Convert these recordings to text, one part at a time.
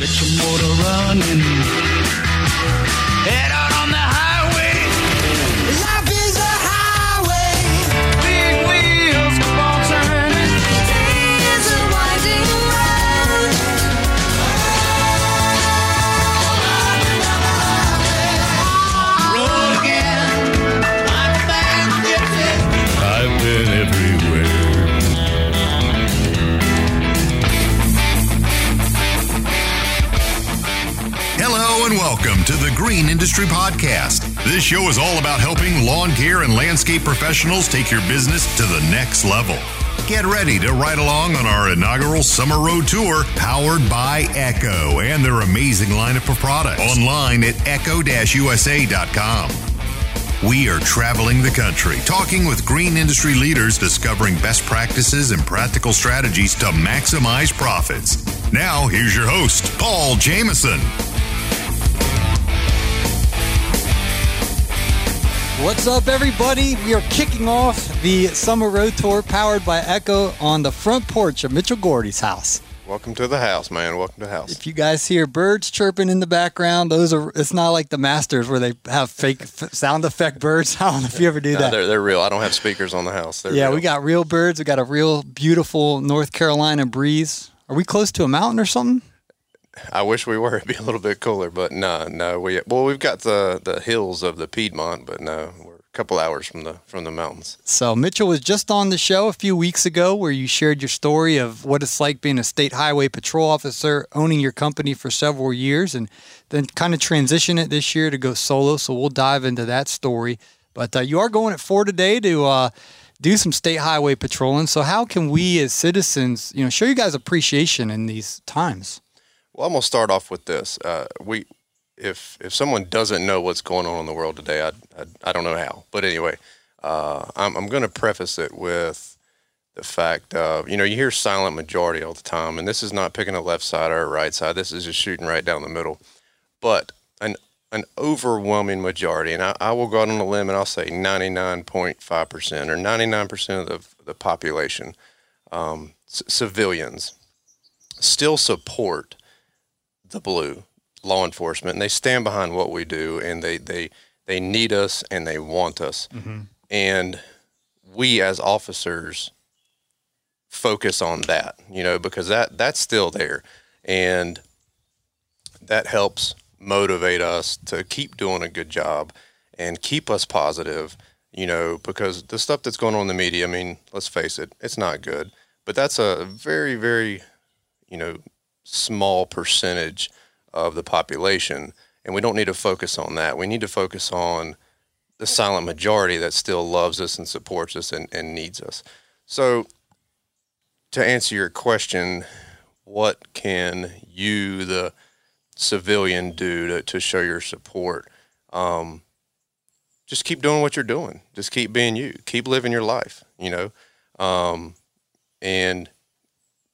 Get your motor running. Head on Green Industry Podcast. This show is all about helping lawn care and landscape professionals take your business to the next level. Get ready to ride along on our inaugural Summer Road Tour powered by Echo and their amazing lineup of products online at echo-usa.com. We are traveling the country, talking with green industry leaders, discovering best practices and practical strategies to maximize profits. Now, here's your host, Paul Jamison. What's up, everybody? We are kicking off the Summer Road Tour powered by Echo on the front porch of Mitchell Gordy's house. Welcome to the house, man. Welcome to the house. If you guys hear birds chirping in the background, those are, it's not like the Masters where they have fake f- sound effect birds. I don't know if you ever do No, that. they're, they're real. I don't have speakers on the house. They're yeah, real. we got real birds. We got a real beautiful North Carolina breeze. Are we close to a mountain or something? I wish we were. It'd be a little bit cooler, but no, no. We well, we've got the the hills of the Piedmont, but no, we're a couple hours from the from the mountains. So Mitchell was just on the show a few weeks ago where you shared your story of what it's like being a state highway patrol officer, owning your company for several years, and then kind of transition it this year to go solo. So we'll dive into that story. But uh, you are going at four today to uh, do some state highway patrolling. So how can we as citizens, you know, show you guys appreciation in these times? Well, I'm gonna start off with this. Uh, we, if if someone doesn't know what's going on in the world today, I I, I don't know how. But anyway, uh, I'm I'm gonna preface it with the fact of you know you hear silent majority all the time, and this is not picking a left side or a right side. This is just shooting right down the middle. But an an overwhelming majority, and I, I will go out on a limb and I'll say 99.5 percent or 99 percent of the, the population, um, c- civilians, still support the blue law enforcement and they stand behind what we do and they they they need us and they want us. Mm-hmm. And we as officers focus on that you know because that that's still there. And that helps motivate us to keep doing a good job and keep us positive you know because the stuff that's going on in the media i mean let's face it it's not good. But that's a very very you know small percentage of the population and we don't need to focus on that. We need to focus on the silent majority that still loves us and supports us and, and needs us. So to answer your question what can you the civilian do to, to show your support? Um, just keep doing what you're doing. Just keep being you. Keep living your life you know? Um, and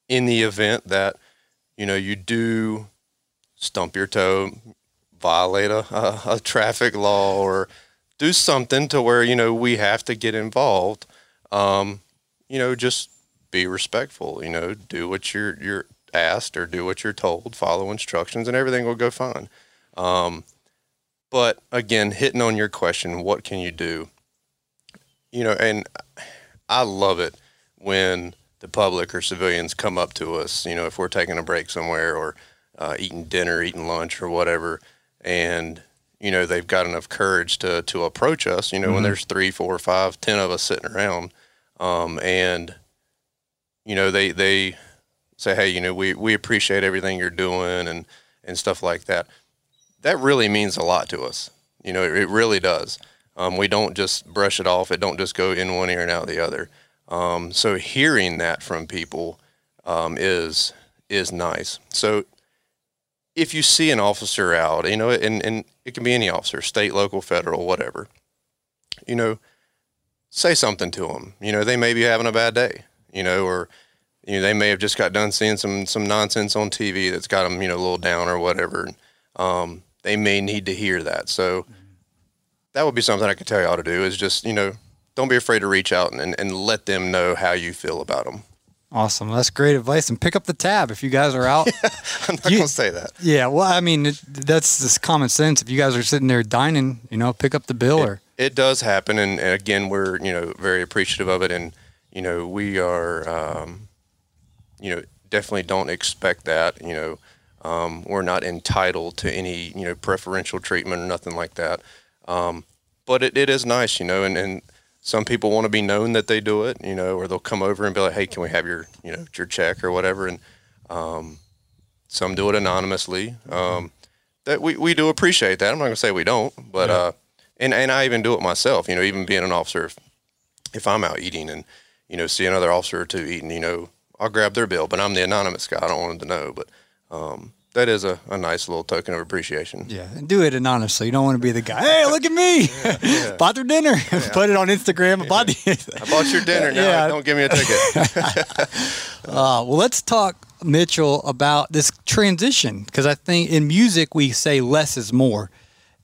in the event that you know you do stump your toe violate a, a, a traffic law or do something to where you know we have to get involved um, you know just be respectful you know do what you're you're asked or do what you're told follow instructions and everything will go fine. Um, but again hitting on your question what can you do? You know and i love it when the public or civilians come up to us you know if we're taking a break somewhere or uh, eating dinner eating lunch or whatever and you know they've got enough courage to to approach us you know when there's three four five ten of us sitting around um, and you know they they say hey you know we we appreciate everything you're doing and and stuff like that. That really means a lot to us you know it, it really does. Um, we don't just brush it off it don't just go in one ear and out the other um, so hearing that from people um, is is nice so if you see an officer out, you know, and, and it can be any officer, state, local, federal, whatever, you know, say something to them. You know, they may be having a bad day, you know, or, you know, they may have just got done seeing some, some nonsense on TV that's got them, you know, a little down or whatever. Um, they may need to hear that. So that would be something I could tell y'all to do is just, you know, don't be afraid to reach out and, and, let them know how you feel about them. Awesome. That's great advice. And pick up the tab if you guys are out. I'm not You- gonna say that. yeah. Well, I mean, it, that's just common sense. If you guys are sitting there dining, you know, pick up the bill or. It does happen, and, and again, we're you know very appreciative of it, and you know we are, um, you know, definitely don't expect that. You know, um, we're not entitled to any you know preferential treatment or nothing like that. Um, but it, it is nice, you know, and, and some people want to be known that they do it, you know, or they'll come over and be like, "Hey, can we have your you know your check or whatever?" And um, some do it anonymously. Um, that we, we do appreciate that. I'm not gonna say we don't, but uh, and and I even do it myself. You know, even being an officer, if, if I'm out eating and you know see another officer or two eating, you know, I'll grab their bill. But I'm the anonymous guy. I don't want them to know. But um, that is a, a nice little token of appreciation. Yeah, and do it anonymously. You don't want to be the guy. Hey, look at me! bought their dinner. Put it on Instagram. I Bought the. I bought your dinner. Now Yeah. don't give me a ticket. Uh, well, let's talk, Mitchell, about this transition because I think in music we say less is more.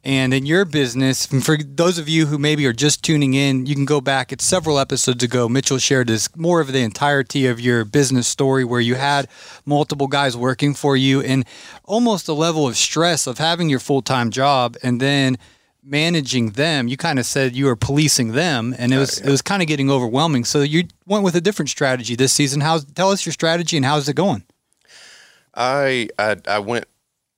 And in your business, for those of you who maybe are just tuning in, you can go back. It's several episodes ago. Mitchell shared this more of the entirety of your business story where you had multiple guys working for you and almost a level of stress of having your full time job and then managing them. You kind of said you were policing them, and it was it was kind of getting overwhelming. So you went with a different strategy this season. How's tell us your strategy and how's it going? I, I I went.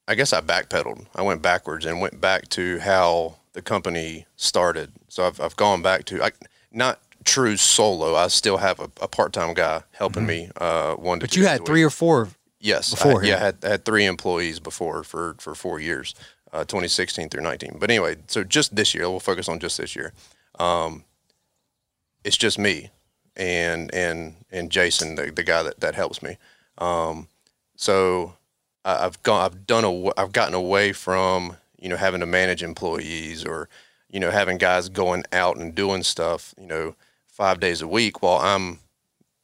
I guess I backpedaled. I went backwards and went back to how the company started. So I've I've gone back to I, not true solo. I still have a, a part time guy helping me. Uh, one to Mm-hmm. But you had three or four. Yes, before I, yeah. I had, I had three employees before for for four years, uh, 2016 through 19. But anyway, so just this year, we'll focus on just this year. Um, it's just me and and and Jason, the, the guy that that helps me. Um, so I've gone, I've done, a, I've gotten away from you know having to manage employees or you know having guys going out and doing stuff, you know, five days a week while I'm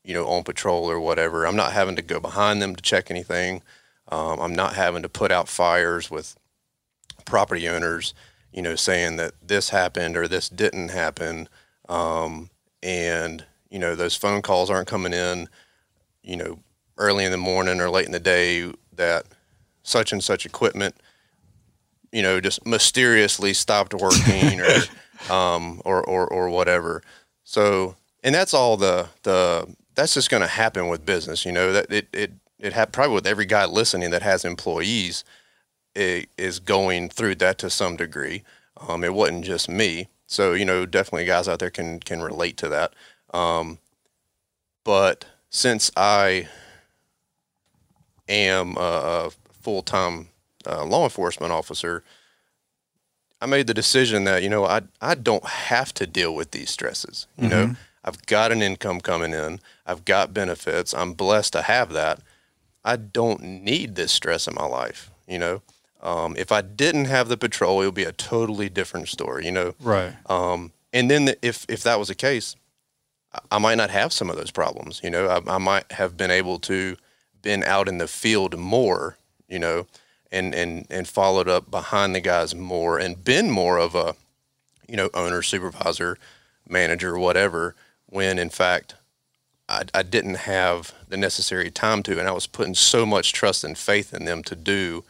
you know, on patrol or whatever. I'm not having to go behind them to check anything. Um, I'm not having to put out fires with property owners, you know, saying that this happened or this didn't happen. Um, and, you know, those phone calls aren't coming in, you know, early in the morning or late in the day that such and such equipment, you know, just mysteriously stopped working or, um, or, or, or whatever. So, and that's all the, the, that's just going to happen with business, you know, that it, it, it had probably with every guy listening that has employees it is going through that to some degree. Um, it wasn't just me. So, you know, definitely guys out there can, can relate to that. Um, but since I am a, a full-time uh, law enforcement officer, I made the decision that, you know, I, I don't have to deal with these stresses. You know, I've got an income coming in. I've got benefits. I'm blessed to have that. I don't need this stress in my life. You know, um, if I didn't have the patrol, it would be a totally different story. You know, Right. um, and then the, if if that was the case, I- I might not have some of those problems. You know, I, I might have been able to been out in the field more. You know, and and and followed up behind the guys more and been more of a, you know, owner, supervisor, manager, whatever. When in fact, I, I didn't have the necessary time to, and I was putting so much trust and faith in them to do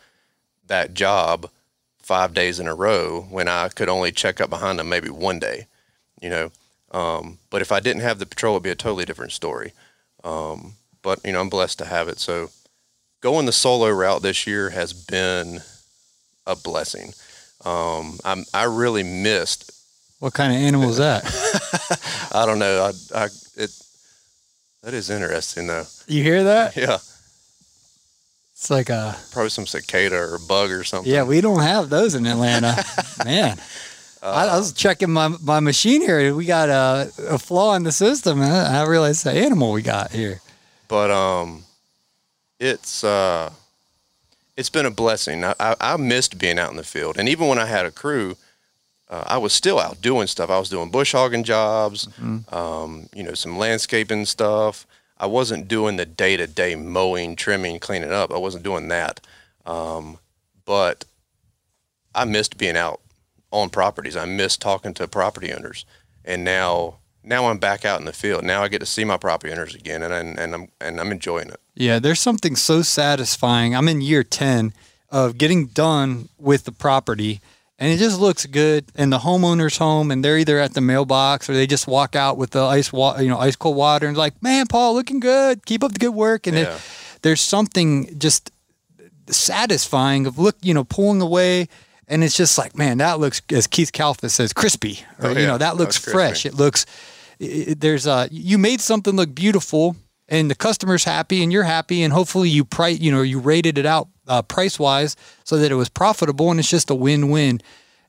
that job five days in a row when I could only check up behind them maybe one day, you know. Um, but if I didn't have the patrol, it'd be a totally different story. Um, but you know, I'm blessed to have it. So going the solo route this year has been a blessing. Um, I'm, I really missed. What kind of animal is that? I don't know. I, I it that is interesting though. you hear that? Yeah, It's like a probably some cicada or bug or something. yeah. We don't have those in Atlanta, man. I, I was checking my, my machine here. We got a, a flaw in the system, and I I realized the animal we got here. But um, it's uh, it's been a blessing. I, I, I missed being out in the field, and even when I had a crew, uh, I was still out doing stuff. I was doing bush hogging jobs, um, you know, some landscaping stuff. I wasn't doing the day to day mowing, trimming, cleaning up. I wasn't doing that, um, but I missed being out on properties. I missed talking to property owners, and now now I'm back out in the field. Now I get to see my property owners again, and and, and I'm and I'm enjoying it. Yeah, there's something so satisfying. I'm in year 10 of getting done with the property and it just looks good and the homeowner's home and they're either at the mailbox or they just walk out with the ice water, you know, ice cold water and like, "Man, Paul, looking good. Keep up the good work." And Yeah. it, there's something just satisfying of look, you know, pulling away and it's just like, man, that looks as Keith Kalfas says, crispy. Or, Oh, You know, that looks fresh. It looks i- i- there's a you made something look beautiful and the customer's happy and you're happy and hopefully you price you know you rated it out uh, price wise so that it was profitable and it's just a win-win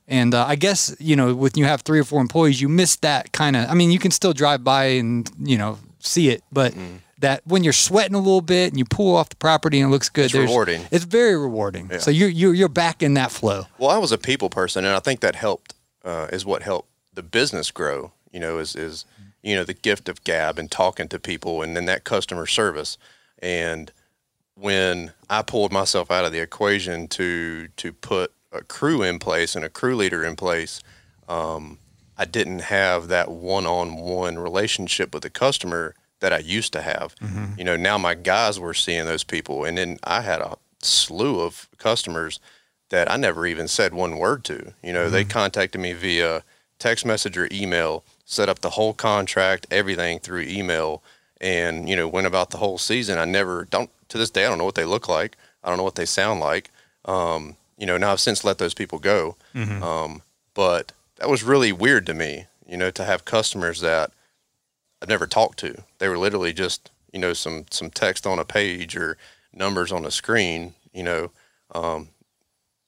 and uh, i guess you know when you have three or four employees you miss that kind of i mean you can still drive by and you know see it but Mm-hmm. That when you're sweating a little bit and you pull off the property and it looks good It's rewarding. it's very rewarding so you're, you're you're back in that flow Well, I was a people person, and I think that helped. Uh, is what helped the business grow. You know, is is you know the gift of gab and talking to people, and then that customer service. And when I pulled myself out of the equation to to put a crew in place and a crew leader in place, um, I didn't have that one-on-one relationship with the customer that I used to have. You know, now my guys were seeing those people, and then I had a slew of customers that I never even said one word to. You know, they contacted me via text message or email, set up the whole contract, everything through email, and you know went about the whole season. I never don't to this day. I don't know what they look like. I don't know what they sound like. Um, you know, now I've since let those people go. Um, but that was really weird to me. You know, to have customers that I've never talked to. They were literally just you know some some text on a page or numbers on a screen. You know, um,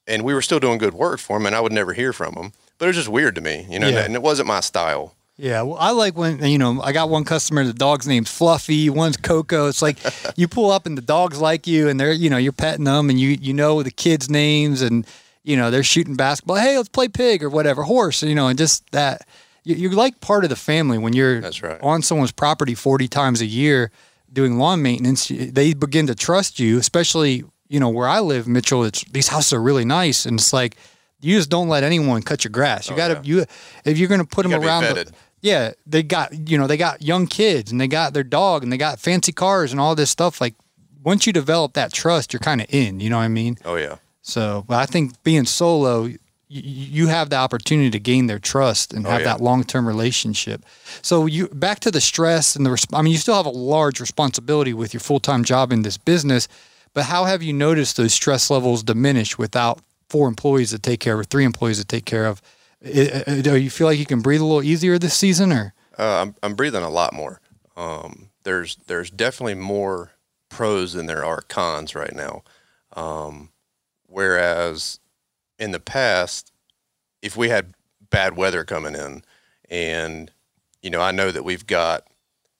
and we were still doing good work for them, and I would never hear from them. But it was just weird to me, you know, Yeah. and it wasn't my style. Yeah, well, I like when you know I got one customer. The dog's name's Fluffy. One's Coco. It's like you pull up and the dogs like you, and they're you know you're petting them, and you you know the kids' names, and you know they're shooting basketball. Hey, let's play pig or whatever horse. You know, and just that you're like part of the family when you're That's right. on someone's property 40 times a year doing lawn maintenance. They begin to trust you, especially you know where I live, Mitchell. It's these houses are really nice, and it's like you just don't let anyone cut your grass. You oh, got to you if you're going to put them Oh, gotta be around. The, yeah, they got you know they got young kids and they got their dog and they got fancy cars and all this stuff. Like once you develop that trust, you're kind of in. You know what I mean? Oh yeah, So, but I think being solo, you, have the opportunity to gain their trust and have Oh, yeah. that long term relationship. So you back to the stress and the. resp- I mean, you still have a large responsibility with your full time job in this business, but how have you noticed those stress levels diminish without four employees to take care of or three employees to take care of? Do you feel like you can breathe a little easier this season, or uh, I'm I'm breathing a lot more. Um, there's there's definitely more pros than there are cons right now. Um, whereas in the past, if we had bad weather coming in, and you know, I know that we've got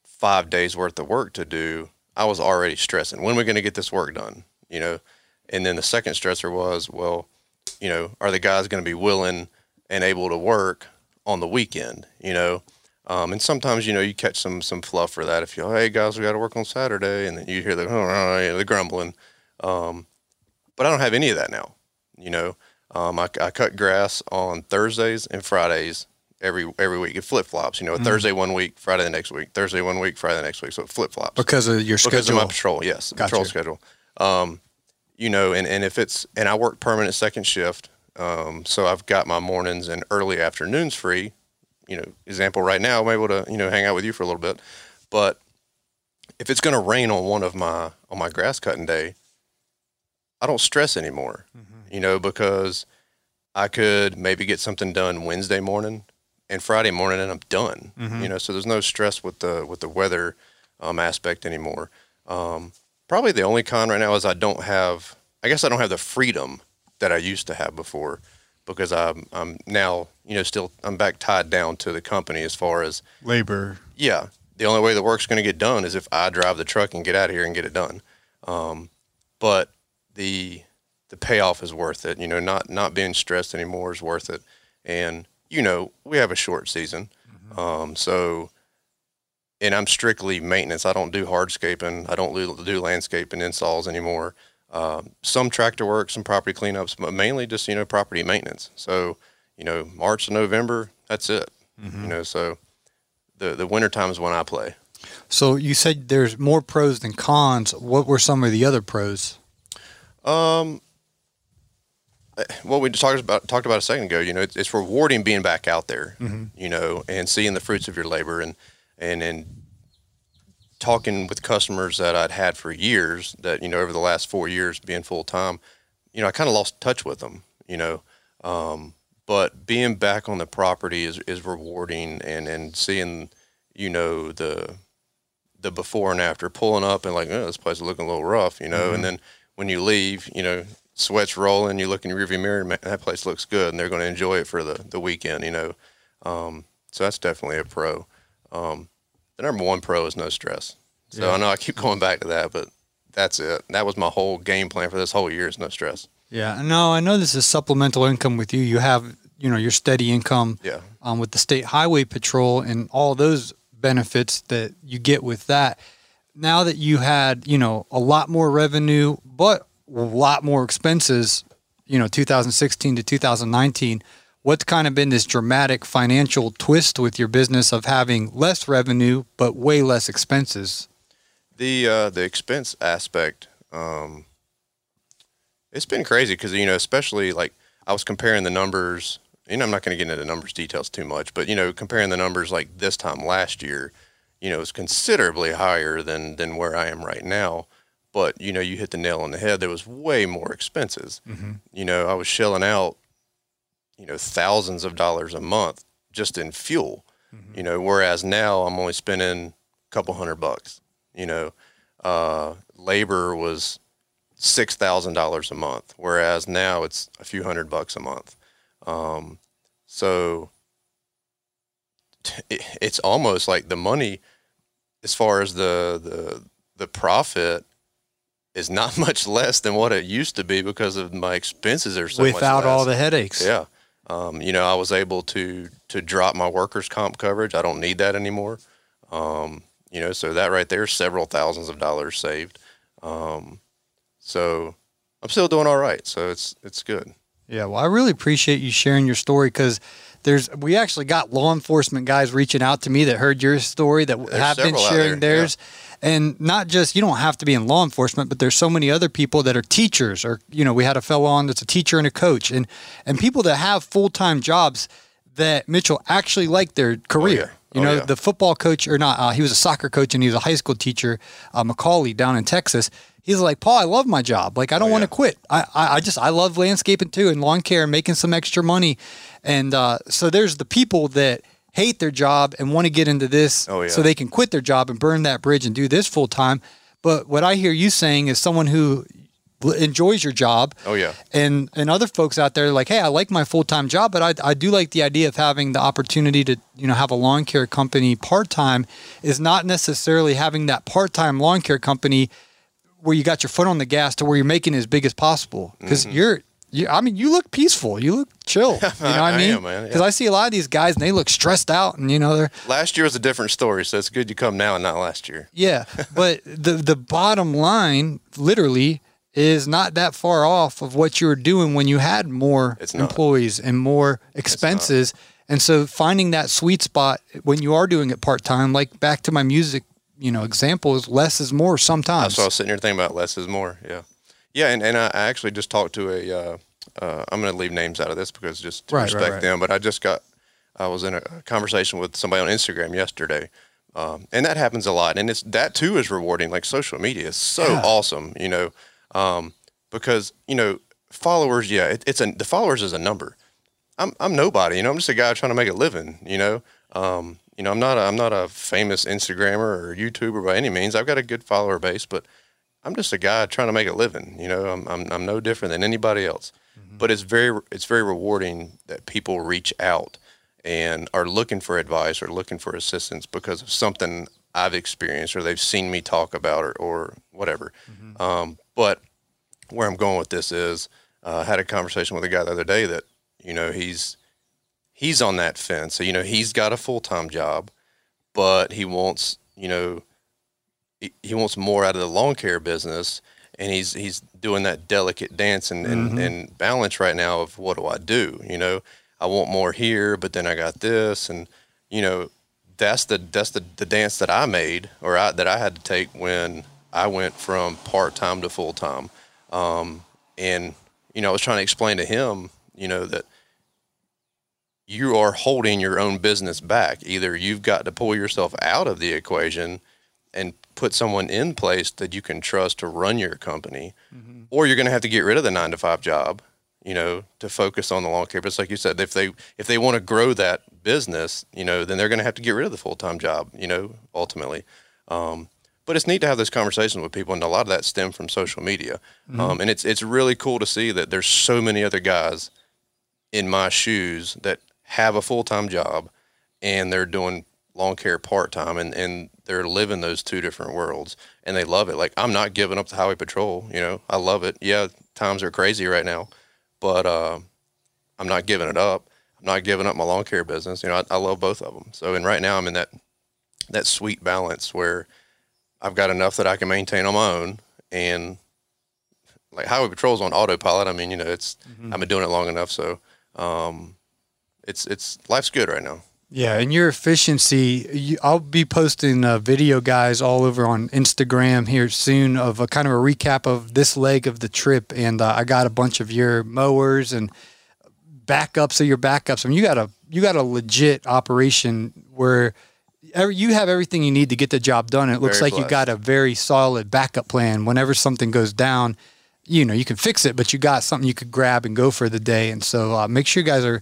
five days worth of work to do, I was already stressing. When are we going to get this work done? You know, and then the second stressor was, well, you know, are the guys going to be willing and able to work on the weekend? You know, um, and sometimes you know you catch some some fluff for that. If you, hey guys, we got to work on Saturday, and then you hear the the grumbling. Um, but I don't have any of that now. You know, um, I, I cut grass on Thursdays and Fridays every every week. It flip flops. You know, Thursday one week, Friday the next week. Thursday one week, Friday the next week. So it flip flops because of your schedule. because of my patrol. Yes, Gotcha. patrol schedule. Um, you know, and, and if it's and I work permanent second shift, um, so I've got my mornings and early afternoons free. You know, example right now, I'm able to you know hang out with you for a little bit, but if it's going to rain on one of my on my grass cutting day, I don't stress anymore. You know, because I could maybe get something done Wednesday morning and Friday morning, and I'm done. You know, so there's no stress with the with the weather um, aspect anymore. Um, probably the only con right now is I don't have. I guess I don't have the freedom that I used to have before because I'm I'm now you know still I'm back tied down to the company as far as labor. yeah, the only way the work's going to get done is if I drive the truck and get out of here and get it done. Um, but the the payoff is worth it. You know, not not being stressed anymore is worth it. And you know, we have a short season, um, so and I'm strictly maintenance. I don't do hardscaping. I don't do, do landscaping installs anymore. Um, some tractor work, some property cleanups, but mainly just you know property maintenance. So you know, March to November, that's it. You know, so the the winter time is when I play. So you said there's more pros than cons. What were some of the other pros? Well, we just talked about talked about a second ago. You know, it's, it's rewarding being back out there. You know, and seeing the fruits of your labor, and and and talking with customers that I'd had for years. That you know, over the last four years being full time, you know, I kind of lost touch with them. You know, um, but being back on the property is is rewarding, and and seeing you know the the before and after pulling up and like, oh, this place is looking a little rough, you know, and then when you leave, you know, sweat's rolling, you look in your rearview mirror, man, that place looks good, and they're going to enjoy it for the, the weekend, you know. Um, so that's definitely a pro. Um, the number one pro is no stress. So I know I keep going back to that, but that's it. That was my whole game plan for this whole year is no stress. Yeah, no, I know this is supplemental income with you. You have, you know, your steady income Yeah. um, with the state highway patrol and all those benefits that you get with that. Now that you had, you know, a lot more revenue, but a lot more expenses, you know, 2016 to 2019, what's kind of been this dramatic financial twist with your business of having less revenue but way less expenses? The uh, the expense aspect, um, it's been crazy because you know, especially like I was comparing the numbers. You know, I'm not going to get into the numbers details too much, but you know, comparing the numbers like this time last year, you know, is considerably higher than than where I am right now. But you know, you hit the nail on the head. There was way more expenses. You know, I was shelling out, you know, thousands of dollars a month just in fuel. You know, whereas now I'm only spending a couple hundred bucks. You know, uh, labor was six thousand dollars a month, whereas now it's a few hundred bucks a month. Um, so it, it's almost like the money, as far as the the the profit, is not much less than what it used to be because of my expenses are so much without all the headaches. Yeah. Um, you know, I was able to to drop my workers' comp coverage. I don't need that anymore. Um, you know, so that right there, several thousands of dollars saved. Um, so I'm still doing all right. So it's it's good. Yeah, well, I really appreciate you sharing your story because there's we actually got law enforcement guys reaching out to me that heard your story that have been sharing theirs. And not just you don't have to be in law enforcement, but there's so many other people that are teachers or you know, we had a fellow on that's a teacher and a coach and and people that have full-time jobs that Mitchell actually liked their career. Oh, You know, yeah. the football coach or not, uh, he was a soccer coach and he was a high school teacher, uh, Macaulay down in Texas. He's like, Paul, I love my job. Like, I don't Oh, want to yeah. quit. I, I, I just, I love landscaping too and lawn care and making some extra money. And uh, so there's the people that hate their job and want to get into this Oh, yeah. so they can quit their job and burn that bridge and do this full time. But what I hear you saying is someone who enjoys your job Oh yeah. and and other folks out there are like, hey, I like my full time job, but I, I do like the idea of having the opportunity to you know have a lawn care company part time. Is not necessarily having that part time lawn care company where you got your foot on the gas to where you're making it as big as possible because mm-hmm. you're. You, I mean, you look peaceful. You look chill. You know what I. I mean? man, yeah. Because I see a lot of these guys and they look stressed out, and you know they're Last year was a different story, so it's good you come now and not last year. yeah, but the the bottom line, literally, is not that far off of what you were doing when you had more employees and more expenses. And so, finding that sweet spot when you are doing it part time, like back to my music, you know, example is less is more sometimes. So I was sitting here thinking about less is more. Yeah. Yeah, and, and I actually just talked to a. Uh, uh, I'm going to leave names out of this because just to Right, right, respect right. them. But I just got. I was in a conversation with somebody on Instagram yesterday, um, and that happens a lot. And it's that too is rewarding. Like social media is so Yeah. awesome, you know, um, because you know followers. Yeah, it, it's a the followers is a number. I'm I'm nobody, you know. I'm just a guy trying to make a living, you know. Um, you know, I'm not a, I'm not a famous Instagrammer or YouTuber by any means. I've got a good follower base, but I'm just a guy trying to make a living. You know, I'm I'm, I'm no different than anybody else. But it's very it's very rewarding that people reach out and are looking for advice or looking for assistance because of something I've experienced or they've seen me talk about or, or whatever. Um, but where I'm going with this is uh, I had a conversation with a guy the other day that you know he's he's on that fence. So you know he's got a full time job, but he wants you know he, wants more out of the lawn care business, and he's he's doing that delicate dance and, and, and balance right now of what do I do? You know, I want more here, but then I got this, and you know, that's the that's the, the dance that I made or I, that I had to take when I went from part time to full time. Um, and you know, I was trying to explain to him, you know, that you are holding your own business back. Either you've got to pull yourself out of the equation and put someone in place that you can trust to run your company, or you're going to have to get rid of the nine to five job, you know, to focus on the lawn care. But it's like you said, if they if they want to grow that business, you know, then they're going to have to get rid of the full time job, you know, ultimately. Um, but it's neat to have those conversations with people, and a lot of that stem from social media. Um, and it's it's really cool to see that there's so many other guys in my shoes that have a full time job and they're doing lawn care part time and, and they're living those two different worlds and they love it. Like I'm not giving up the highway patrol, you know, I love it. Yeah, times are crazy right now, but uh, I'm not giving it up. I'm not giving up my lawn care business. You know, I, I love both of them. So, and right now I'm in that that sweet balance where I've got enough that I can maintain on my own and like highway patrol's on autopilot. I mean, you know, it's I've been doing it long enough, so um, it's it's life's good right now. Yeah, and your efficiency, you, I'll be posting uh, video guys all over on Instagram here soon of a kind of a recap of this leg of the trip, and uh, I got a bunch of your mowers and backups of your backups. I mean, you got a you got a legit operation where every, you have everything you need to get the job done. And it looks Very like you got a very solid backup plan. Whenever something goes down, you know you can fix it, but you got something you could grab and go for the day. And so uh, make sure you guys are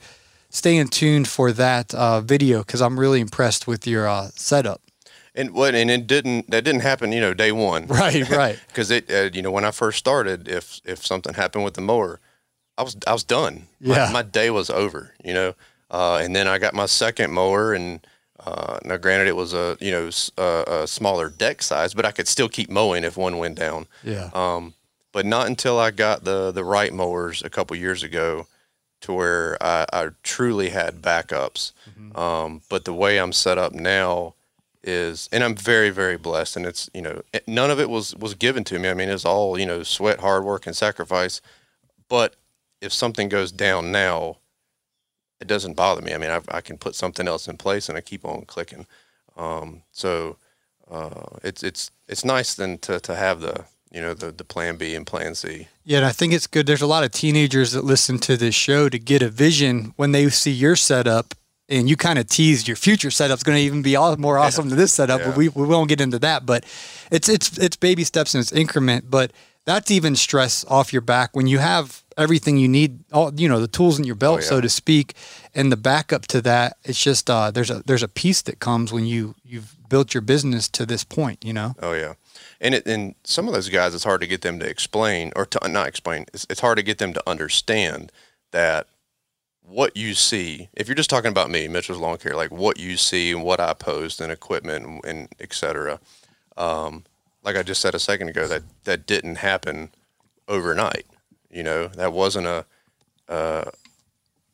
staying tuned for that uh, video because I'm really impressed with your uh, setup. And what and it didn't that didn't happen, you know, day one. Right, right. Because it, uh, you know, when I first started, if if something happened with the mower, I was I was done. My- Yeah. my, day was over. You know, uh, and then I got my second mower, and uh, now granted it was a you know a smaller deck size, but I could still keep mowing if one went down. Yeah. Um, but not until I got the the right mowers a couple years ago, to where I, I truly had backups. Um, but the way I'm set up now is, and I'm very very blessed, and it's you know none of it was was given to me. I mean, it's all you know sweat, hard work, and sacrifice. But if something goes down now, it doesn't bother me. I mean, I, I can put something else in place, and I keep on clicking. Um, so uh, it's it's it's nice then to to have the you know the the plan B and plan C. Yeah, and I think it's good. There's a lot of teenagers that listen to this show to get a vision when they see your setup, and you kind of teased your future setup's going to even be all more awesome than this setup. But we, we won't get into that. But it's it's it's baby steps and it's increment. But that's even stress off your back when you have everything you need, all you know, the tools in your belt, Oh, yeah. so to speak, and the backup to that. It's just uh, there's a there's a piece that comes when you you've built your business to this point. You know. Oh yeah, and it, and some of those guys, it's hard to get them to explain or to not explain. It's, it's hard to get them to understand that what you see. If you're just talking about me, Mitchell's Lawn Care, like what you see and what I post and equipment and, and et cetera. Um, like I just said a second ago, that that didn't happen overnight. You know, that wasn't a uh,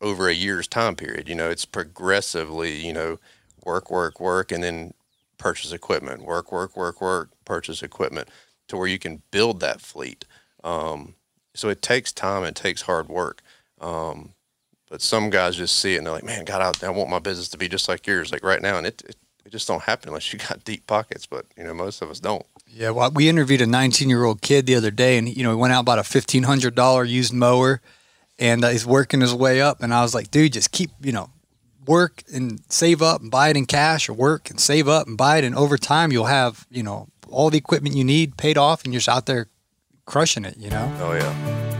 over a year's time period. You know, it's progressively. You know, work, work, work, and then purchase equipment, work, work, work, work, purchase equipment to where you can build that fleet. Um, so it takes time, it takes hard work. Um, but some guys just see it and they're like, man, God, I, I want my business to be just like yours, like right now. And it, it, it just don't happen unless you got deep pockets. But, you know, most of us don't. Yeah, well, we interviewed a 19 year old kid the other day, and you know, he went out bought a fifteen hundred dollar used mower, and uh, he's working his way up. And I was like, dude, just keep, you know, work and save up and buy it in cash, or work and save up and buy it, and over time you'll have, you know, all the equipment you need paid off, and you're just out there crushing it. You know. Oh, yeah.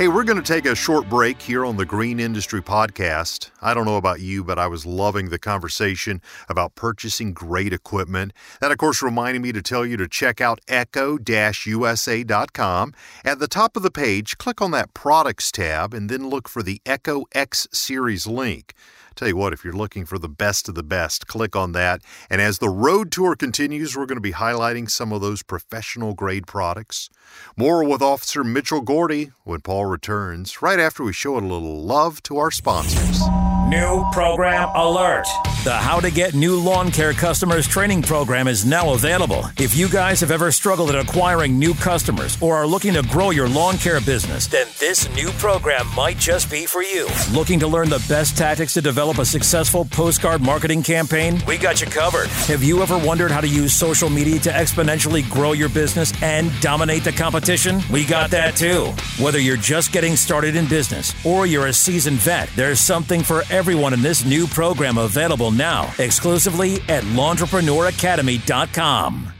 Hey, we're going to take a short break here on the Green Industry Podcast. I don't know about you, but I was loving the conversation about purchasing great equipment. That, of course, reminded me to tell you to check out echo usa.com. At the top of the page, click on that Products tab and then look for the Echo X Series link. Tell you what, if you're looking for the best of the best, click on that. And as the road tour continues, we're going to be highlighting some of those professional grade products. More with Officer Mitchell Gordy when Paul returns, right after we show a little love to our sponsors. New program alert. The How to Get New Lawn Care Customers training program is now available. If you guys have ever struggled at acquiring new customers or are looking to grow your lawn care business, then this new program might just be for you. Looking to learn the best tactics to develop a successful postcard marketing campaign? We got you covered. Have you ever wondered how to use social media to exponentially grow your business and dominate the competition? We got that too. Whether you're just getting started in business or you're a seasoned vet, there's something for everyone in this new program available now exclusively at lawnpreneuracademy.com.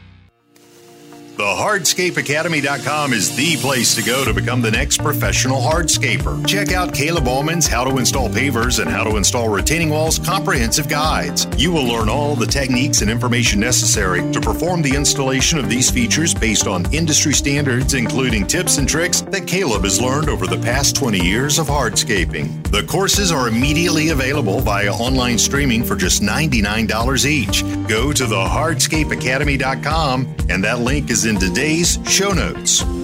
The HardscapeAcademy.com is the place to go to become the next professional hardscaper. Check out Caleb Allman's How to Install Pavers and How to Install Retaining Walls comprehensive guides. You will learn all the techniques and information necessary to perform the installation of these features based on industry standards, including tips and tricks that Caleb has learned over the past 20 years of hardscaping. The courses are immediately available via online streaming for just $99 each. Go to the hardscapeacademy.com and that link is in today's show notes.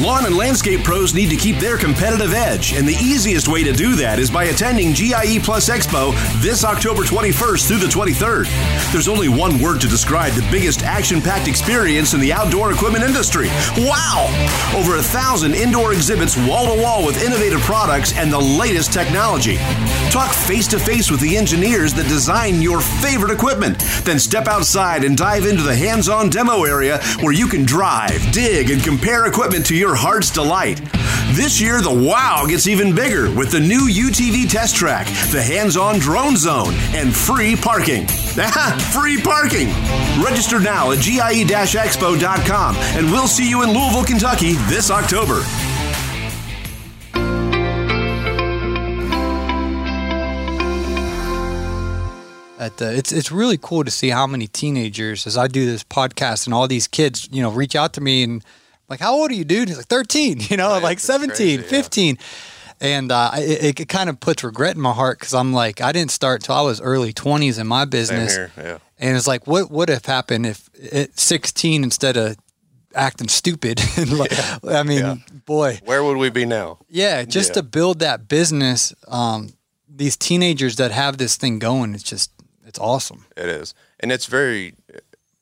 Lawn and landscape pros need to keep their competitive edge, and the easiest way to do that is by attending GIE Plus Expo this October 21st through the 23rd. There's only one word to describe the biggest action packed experience in the outdoor equipment industry. Wow! Over a thousand indoor exhibits wall to wall with innovative products and the latest technology. Talk face to face with the engineers that design your favorite equipment. Then step outside and dive into the hands on demo area where you can drive, dig, and compare equipment to your heart's delight. This year, the wow gets even bigger with the new UTV test track, the hands on drone zone, and free parking. free parking! Register now at GIE expo.com, and we'll see you in Louisville, Kentucky this October. At, uh, it's it's really cool to see how many teenagers, as I do this podcast, and all these kids, you know, reach out to me and like, how old are you, dude? He's like 13, you know, Right, like that's 17, crazy, yeah. 15. And uh, it, it kind of puts regret in my heart because I'm like, I didn't start till I was early 20s in my business. here. Yeah. And it's like, what would have happened if at 16 instead of acting stupid? Like, I mean, Yeah. boy, Where would we be now? yeah, just Yeah. to build that business, um, these teenagers that have this thing going, it's just, it's awesome. It is, and it's very,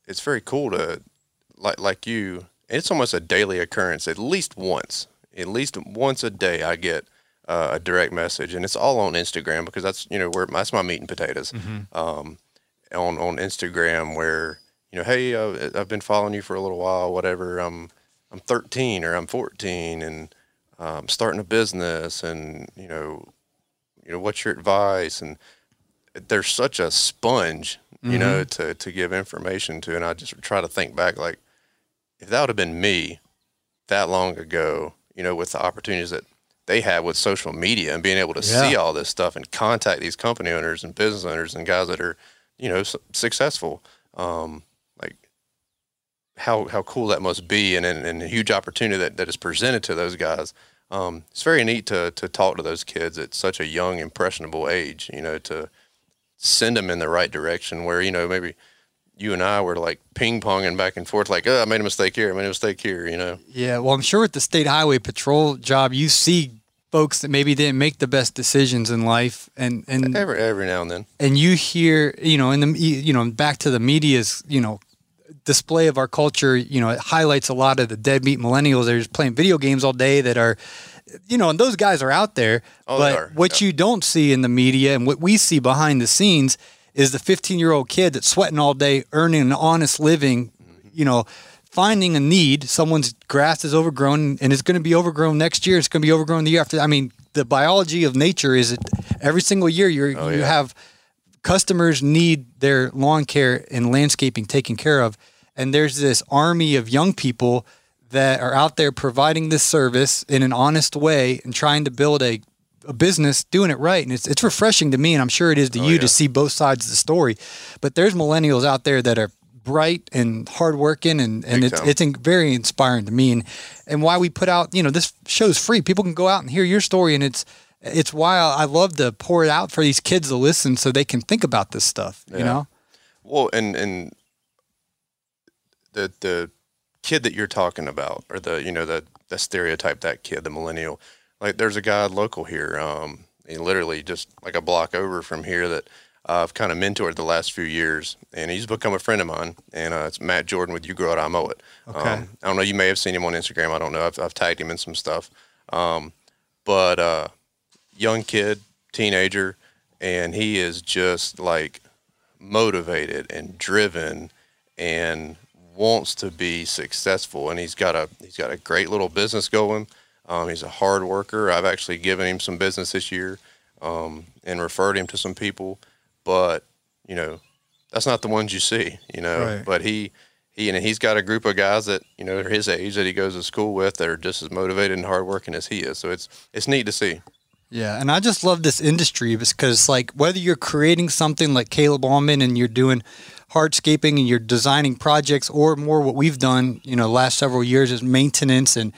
it's very cool to, like like you. It's almost a daily occurrence. At least once, at least once a day, I get uh, a direct message, and it's all on Instagram because that's you know where that's my meat and potatoes. Um, on on Instagram, where you know, hey, uh, I've been following you for a little while. Whatever. I'm I'm 13 or I'm 14, and um, starting a business, and you know, you know, what's your advice? And they're such a sponge, you know, to, to give information to. And I just try to think back, like, if that would have been me that long ago, you know, with the opportunities that they had with social media and being able to see all this stuff and contact these company owners and business owners and guys that are, you know, su- successful, um, like how, how cool that must be and, and, and a huge opportunity that, that is presented to those guys. Um, it's very neat to, to talk to those kids at such a young, impressionable age, you know, to, send them in the right direction where you know maybe you and I were like ping ponging back and forth like oh I made a mistake here I made a mistake here you know Yeah, well, I'm sure with the state highway patrol job, you see folks that maybe didn't make the best decisions in life, and and every every now and then and you hear, you know, in the you know, back to the media's, you know, display of our culture, you know, it highlights a lot of the deadbeat millennials that are just playing video games all day that are, you know, and those guys are out there. Oh, they but are, what yeah. you don't see in the media and what we see behind the scenes is the 15 year old kid that's sweating all day, earning an honest living, you know, finding a need. Someone's grass is overgrown and it's going to be overgrown next year. It's going to be overgrown the year after. I mean, the biology of nature is that every single year you're, Oh, you yeah. have customers need their lawn care and landscaping taken care of. And there's this army of young people that are out there providing this service in an honest way and trying to build a, a business doing it right. And it's, it's refreshing to me, and I'm sure it is to oh, you yeah. to see both sides of the story. But there's millennials out there that are bright and hardworking, and, and Big it's, time. it's in- very inspiring to me. And, and why we put out, you know, this show's free. People can go out and hear your story, and it's it's why I love to pour it out for these kids to listen so they can think about this stuff, you know? well and and the the kid that you're talking about or the you know the the stereotype that kid the millennial like there's a guy local here um he literally just like a block over from here that I've kind of mentored the last few years, and he's become a friend of mine. And uh, it's Matt Jordan with You Grow It, I Mow It. Okay. Um, I don't know. You may have seen him on Instagram. I don't know. I've, I've tagged him in some stuff. Um, but uh, young kid, teenager, and he is just like motivated and driven and wants to be successful and he's got a he's got a great little business going um, he's a hard worker. I've actually given him some business this year um, and referred him to some people but you know that's not the ones you see you know. Right. but he he and he's got a group of guys that you know are his age that he goes to school with that are just as motivated and hardworking as he is. So it's it's neat to see. Yeah, and I just love this industry because, like, whether you're creating something like Caleb Allman and you're doing hardscaping and you're designing projects, or more what we've done, you know, last several years is maintenance and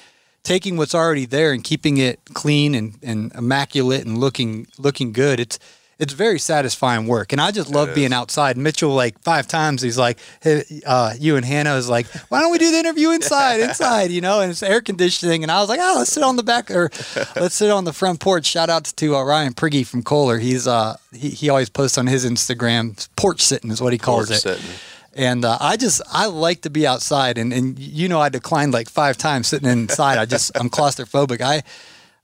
taking what's already there and keeping it clean and, and immaculate and looking looking good. It's it's very satisfying work, and I just love being outside. Mitchell, like five times, he's like, hey, uh, "You and Hannah is like, why don't we do the interview inside, inside?" You know, and it's air conditioning, and I was like, "Oh, let's sit on the back or let's sit on the front porch." Shout out to uh, Ryan Priggy from Kohler. He's uh he, he always posts on his Instagram, porch sitting is what he calls Porch it. sitting. And uh, I just I like to be outside, and and you know I declined like five times sitting inside. I just I'm claustrophobic. I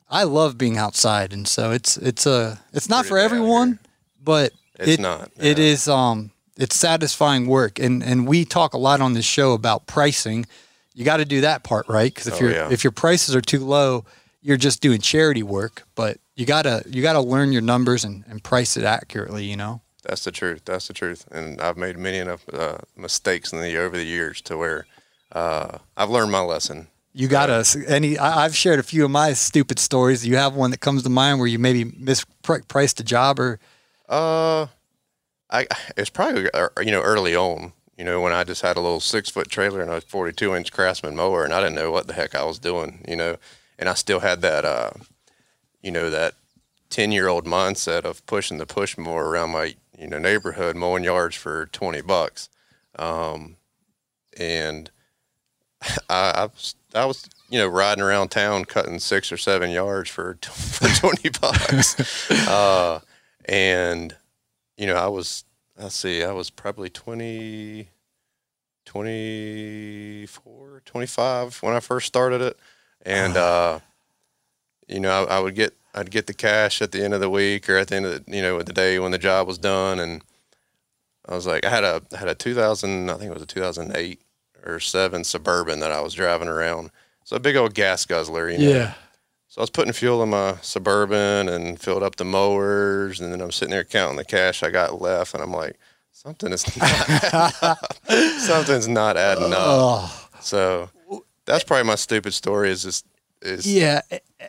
I love being outside, and so it's it's a it's not Pretty for everyone, but It's it- not, It is um it's satisfying work, and and we talk a lot on this show about pricing. You got to do that part right because if Oh, your yeah. if your prices are too low, you're just doing charity work. But you gotta you gotta learn your numbers and, and price it accurately. You know. That's the truth. That's the truth. And I've made many enough uh, mistakes in the over the years to where uh, I've learned my lesson. You got us. Any? I, I've shared a few of my stupid stories. You have one that comes to mind where you maybe mispriced a job or? Uh, I it's probably uh, you know early on. You know when I just had a little six foot trailer and a forty two inch Craftsman mower, and I didn't know what the heck I was doing. You know, and I still had that uh, you know that ten year old mindset of pushing the push mower around my you know neighborhood mowing yards for twenty bucks. Um, and I, I was I was you know riding around town cutting six or seven yards for for twenty bucks, uh, and you know I was let's see I was probably 20, 24, 25 when I first started it, and uh, you know I, I would get I'd get the cash at the end of the week or at the end of the you know the day when the job was done and. I was like, I had a I had a 2000, I think it was a 2008 or seven Suburban that I was driving around. So a big old gas guzzler, you know. Yeah. So I was putting fuel in my Suburban and filled up the mowers, and then I'm sitting there counting the cash I got left, and I'm like, something is not something's not adding up. So that's probably my stupid story is just is yeah.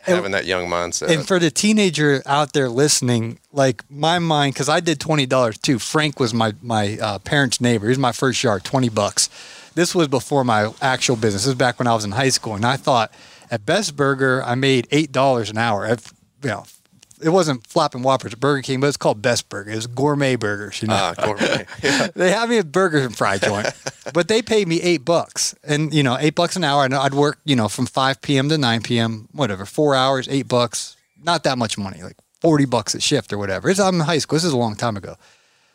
having that young mindset. And for the teenager out there listening, like my mind, because I did twenty dollars too. Frank was my my uh, parents' neighbor. He was my first yard, twenty bucks. This was before my actual business. This was back when I was in high school, and I thought at Best Burger I made eight dollars an hour. If, you know, it wasn't Flapping Whoppers at Burger King, but it's called Best Burger. It was gourmet burgers, you know. ah, gourmet. Yeah. they have me a burger and fry joint, but they paid me eight bucks, and you know, eight bucks an hour. And I'd work, you know, from five p.m. to nine p.m. Whatever, four hours, eight bucks. Not that much money, like forty bucks a shift or whatever. It's, I'm in high school. This is a long time ago.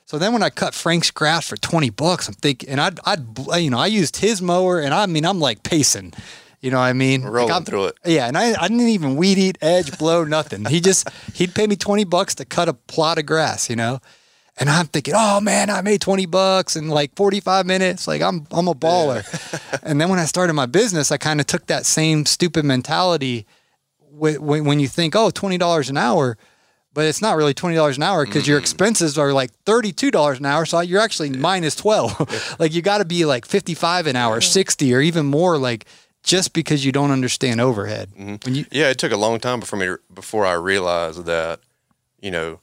So then when I cut Frank's grass for twenty bucks, I'm thinking, and I'd, I'd, you know, I used his mower, and I mean, I'm like pacing. You know what I mean? Like, Rolling I'm- through it. Yeah, and I, I didn't even weed eat, edge, blow, nothing. He just he'd pay me twenty bucks to cut a plot of grass, you know. And I'm thinking, oh man, I made twenty bucks in like forty five minutes. Like I'm I'm a baller. and then when I started my business, I kind of took that same stupid mentality when, when you think, oh, twenty dollars an hour. But it's not really twenty dollars an hour because your expenses are like thirty-two dollars an hour, so you're actually minus twelve. like you got to be like fifty-five an hour, sixty, or even more. Like just because you don't understand overhead. When you Yeah, it took a long time before me before I realized that, you know,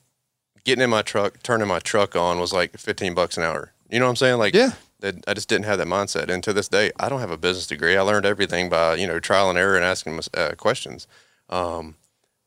getting in my truck, turning my truck on was like fifteen bucks an hour. You know what I'm saying? Like, Yeah. I just didn't have that mindset. And to this day, I don't have a business degree. I learned everything by you know trial and error and asking uh, questions. Um,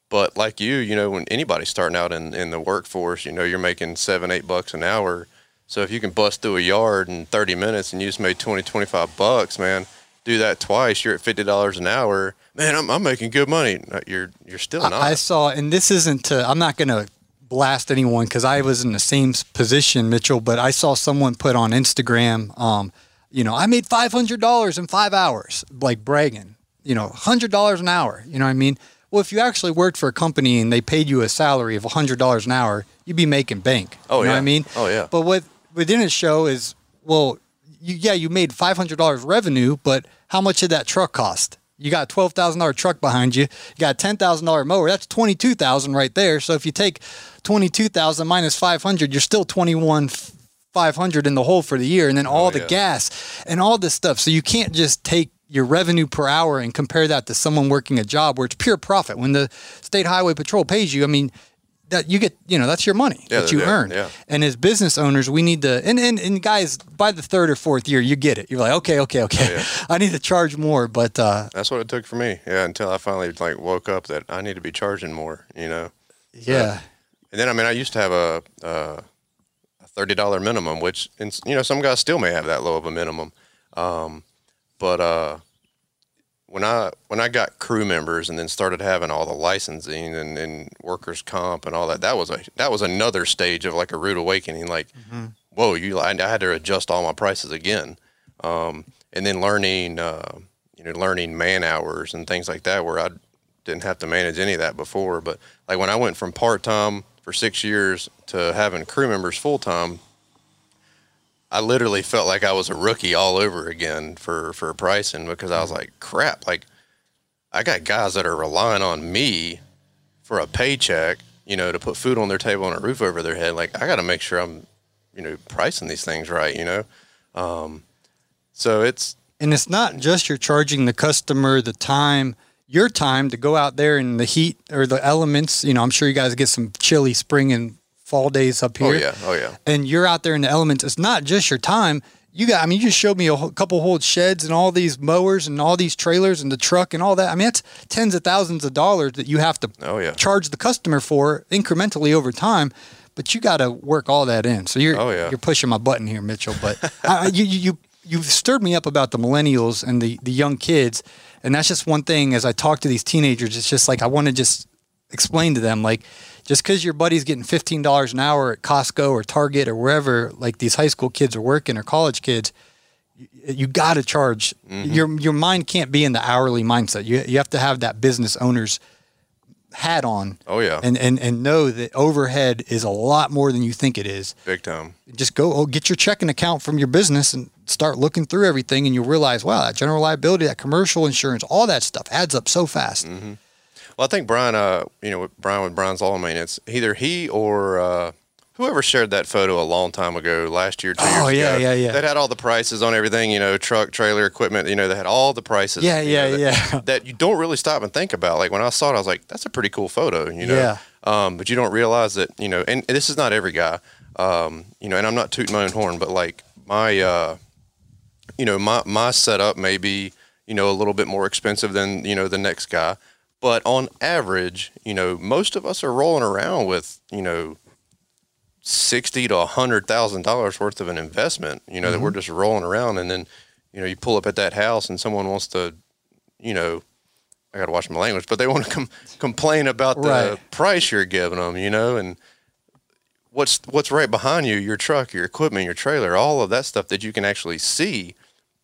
but like you, you know, when anybody's starting out in, in the workforce, you know, you're making seven, eight bucks an hour. So if you can bust through a yard in 30 minutes and you just made 20, 25 bucks, man, do that twice, you're at fifty dollars an hour. Man, I'm, I'm making good money. You're you're still not. I saw, and this isn't to, I'm not going to blast anyone because I was in the same position, Mitchell, but I saw someone put on Instagram, um, you know, I made $500 in five hours, like bragging, you know, $100 an hour. You know what I mean? Well, if you actually worked for a company and they paid you a salary of $100 an hour, you'd be making bank. Oh, you know what yeah. I mean? Oh, yeah. But what we didn't show is, well, you, yeah, you made $500 revenue, but how much did that truck cost? You got a twelve thousand dollar truck behind you. You got a ten thousand dollar mower. That's twenty two thousand right there. So if you take twenty two thousand minus five hundred, you're still twenty one five hundred in the hole for the year, and then all oh, the yeah. gas and all this stuff. So you can't just take your revenue per hour and compare that to someone working a job where it's pure profit. When the state highway patrol pays you, I mean, that you get, you know, that's your money Yeah, that you earn. yeah. And as business owners, we need to, and, and, and guys, by the third or fourth year, you get it. You're like, okay, okay, okay. yeah. I need to charge more. But uh, That's what it took for me. Yeah, until I finally like woke up that I need to be charging more. You know. yeah. And then I mean, I used to have a uh, a thirty dollar minimum, which and you know some guys still may have that low of a minimum. Um, but uh, when I when I got crew members and then started having all the licensing and, and workers comp and all that, that was a that was another stage of like a rude awakening. Like, whoa, you I, I had to adjust all my prices again. Um, and then learning uh, you know learning man hours and things like that where I didn't have to manage any of that before. But like when I went from part time for six years to having crew members full time, I literally felt like I was a rookie all over again for for pricing because I was like, crap, like I got guys that are relying on me for a paycheck, you know, to put food on their table and a roof over their head. Like I got to make sure I'm, you know, pricing these things right, you know. Um, so it's And it's not just you're charging the customer the time, your time to go out there in the heat or the elements. You know, I'm sure you guys get some chilly spring and fall days up oh, here. oh yeah, oh yeah. And you're out there in the elements. It's not just your time. You got, I mean, you just showed me a whole, couple whole sheds and all these mowers and all these trailers and the truck and all that. I mean, that's tens of thousands of dollars that you have to Oh, yeah. charge the customer for incrementally over time. But you got to work all that in. So you're Oh, yeah. you're pushing my button here, Mitchell. But I, you you you've stirred me up about the millennials and the the young kids, and that's just one thing. As I talk to these teenagers, it's just like I want to just explain to them like just because your buddy's getting fifteen dollars an hour at Costco or Target or wherever like these high school kids are working or college kids, you, you got to charge. Mm-hmm. Your your mind can't be in the hourly mindset. You you have to have that business owner's hat on. Oh, yeah. and and and know that overhead is a lot more than you think it is Big time. just go oh, get your checking account from your business and start looking through everything and you'll realize wow that general liability that commercial insurance all that stuff adds up so fast mm-hmm. Well, I think Brian, uh, you know, with Brian with Brian's Lawn Maintenance, either he or uh, whoever shared that photo a long time ago, last year, two Oh, years yeah, ago, yeah, yeah. that had all the prices on everything, you know, truck, trailer, equipment, you know, they had all the prices. Yeah, yeah, know, that, yeah. That you don't really stop and think about. Like when I saw it, I was like, that's a pretty cool photo, you know. Yeah. Um, but you don't realize that, you know, and this is not every guy, um, you know, and I'm not tooting my own horn, but like my, uh, you know, my my setup may be, you know, a little bit more expensive than, you know, the next guy. But on average, you know, most of us are rolling around with, you know, sixty to a hundred thousand dollars worth of an investment, you know, that Mm-hmm. we're just rolling around and then, you know, you pull up at that house and someone wants to, you know, I gotta watch my language, but they want to com- complain about the Right. price you're giving them, you know, and what's what's right behind you, your truck, your equipment, your trailer, all of that stuff that you can actually see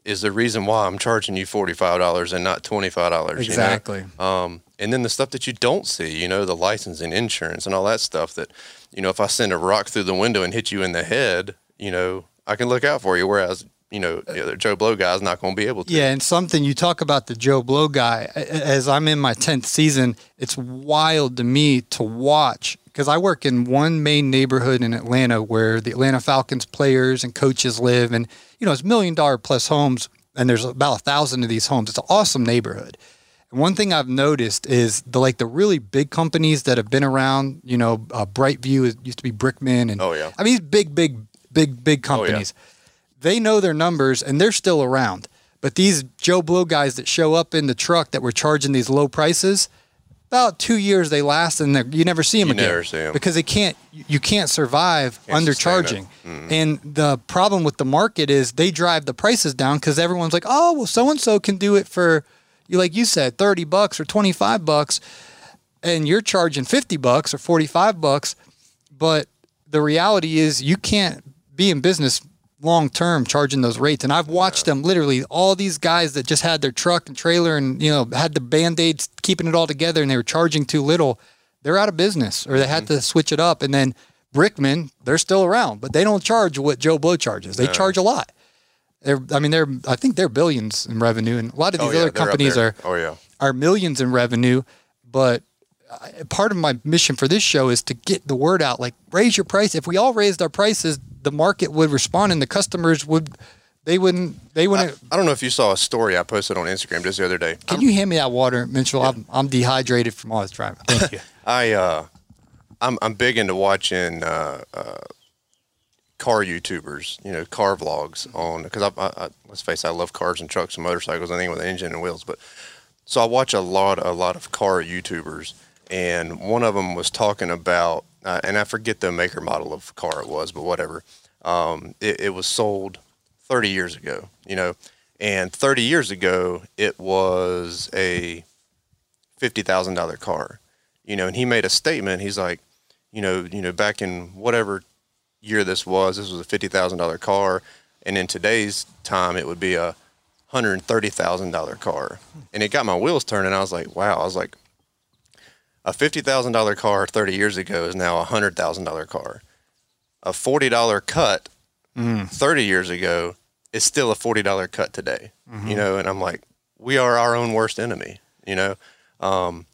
is the reason why I'm charging you forty five dollars and not twenty five dollars. Exactly. Um, and then the stuff that you don't see, you know, the licensing, insurance, and all that stuff. That you know, if I send a rock through the window and hit you in the head, you know, I can look out for you. Whereas you know, the Joe Blow guy's not going to be able to. yeah and something you talk about the joe blow guy as i'm in my 10th season it's wild to me to watch because i work in one main neighborhood in atlanta where the atlanta falcons players and coaches live and you know it's million dollar plus homes and there's about a thousand of these homes it's an awesome neighborhood And one thing I've noticed is the like the really big companies that have been around. You know, uh, Brightview it used to be Brickman, and Oh, yeah. I mean these big, big, big, big Oh, yeah. companies. They know their numbers and they're still around. But these Joe Blow guys that show up in the truck that were charging these low prices, about two years they last, and you never see them You again never see 'em. because they can't. You can't survive Can't undercharging. sustain it. Mm. And the problem with the market is they drive the prices down because everyone's like, oh, well, so and so can do it for you, like you said, thirty bucks or twenty five bucks, and you're charging fifty bucks or forty five bucks. But the reality is, you can't be in business long term charging those rates. And I've watched them literally all these guys that just had their truck and trailer and you know had the band aids keeping it all together, and they were charging too little. They're out of business, or they had Mm-hmm. to switch it up. And then Brickman, they're still around, but they don't charge what Joe Blow charges. They charge a lot. They're, I mean, they're, I think they're billions in revenue, and a lot of these Oh, yeah, other they're companies are Oh yeah. are millions in revenue, but I- part of my mission for this show is to get the word out. Like, raise your price. If we all raised our prices, the market would respond, and the customers would. They wouldn't. They I, wouldn't. I don't know if you saw a story I posted on Instagram just the other day. can you hand me that water, Mitchell? I'm, I'm dehydrated from all this driving. Thank you. I uh, I'm I'm big into watching uh, uh, car YouTubers, you know, car vlogs on because I, I, I let's face it, I love cars and trucks and motorcycles, anything with an engine and wheels. But so I watch a lot a lot of car YouTubers, and one of them was talking about, uh, and I forget the maker model of car it was, but whatever. Um, it, it was sold 30 years ago, you know, and 30 years ago it was a fifty thousand dollar car, you know, and he made a statement. He's like, you know, you know, back in whatever year this was, this was a fifty thousand dollar car, and in today's time, it would be a hundred and thirty thousand dollar car, and it got my wheels turning. I was like, wow. I was like, a fifty thousand dollar car thirty years ago is now a hundred thousand dollar car. A forty dollar cut thirty years ago is still a forty dollar cut today. You know, and I'm like, we are our own worst enemy. You know, um,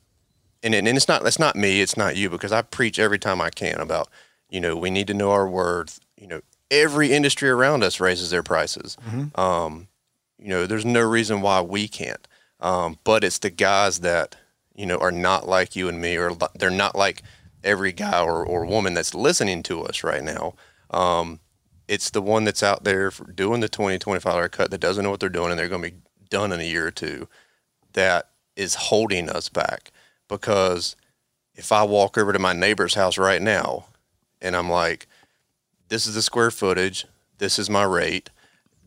and and it's not that's not me, it's not you, because I preach every time I can about you know we need to know our worth. You know, every industry around us raises their prices. Um, you know, there's no reason why we can't. Um, but it's the guys that you know are not like you and me, or they're not like every guy or, or woman that's listening to us right now. Um, it's the one that's out there for doing the 20 25 dollar cut that doesn't know what they're doing and they're going to be done in a year or two that is holding us back because if I walk over to my neighbor's house right now and I'm like, this is the square footage, this is my rate,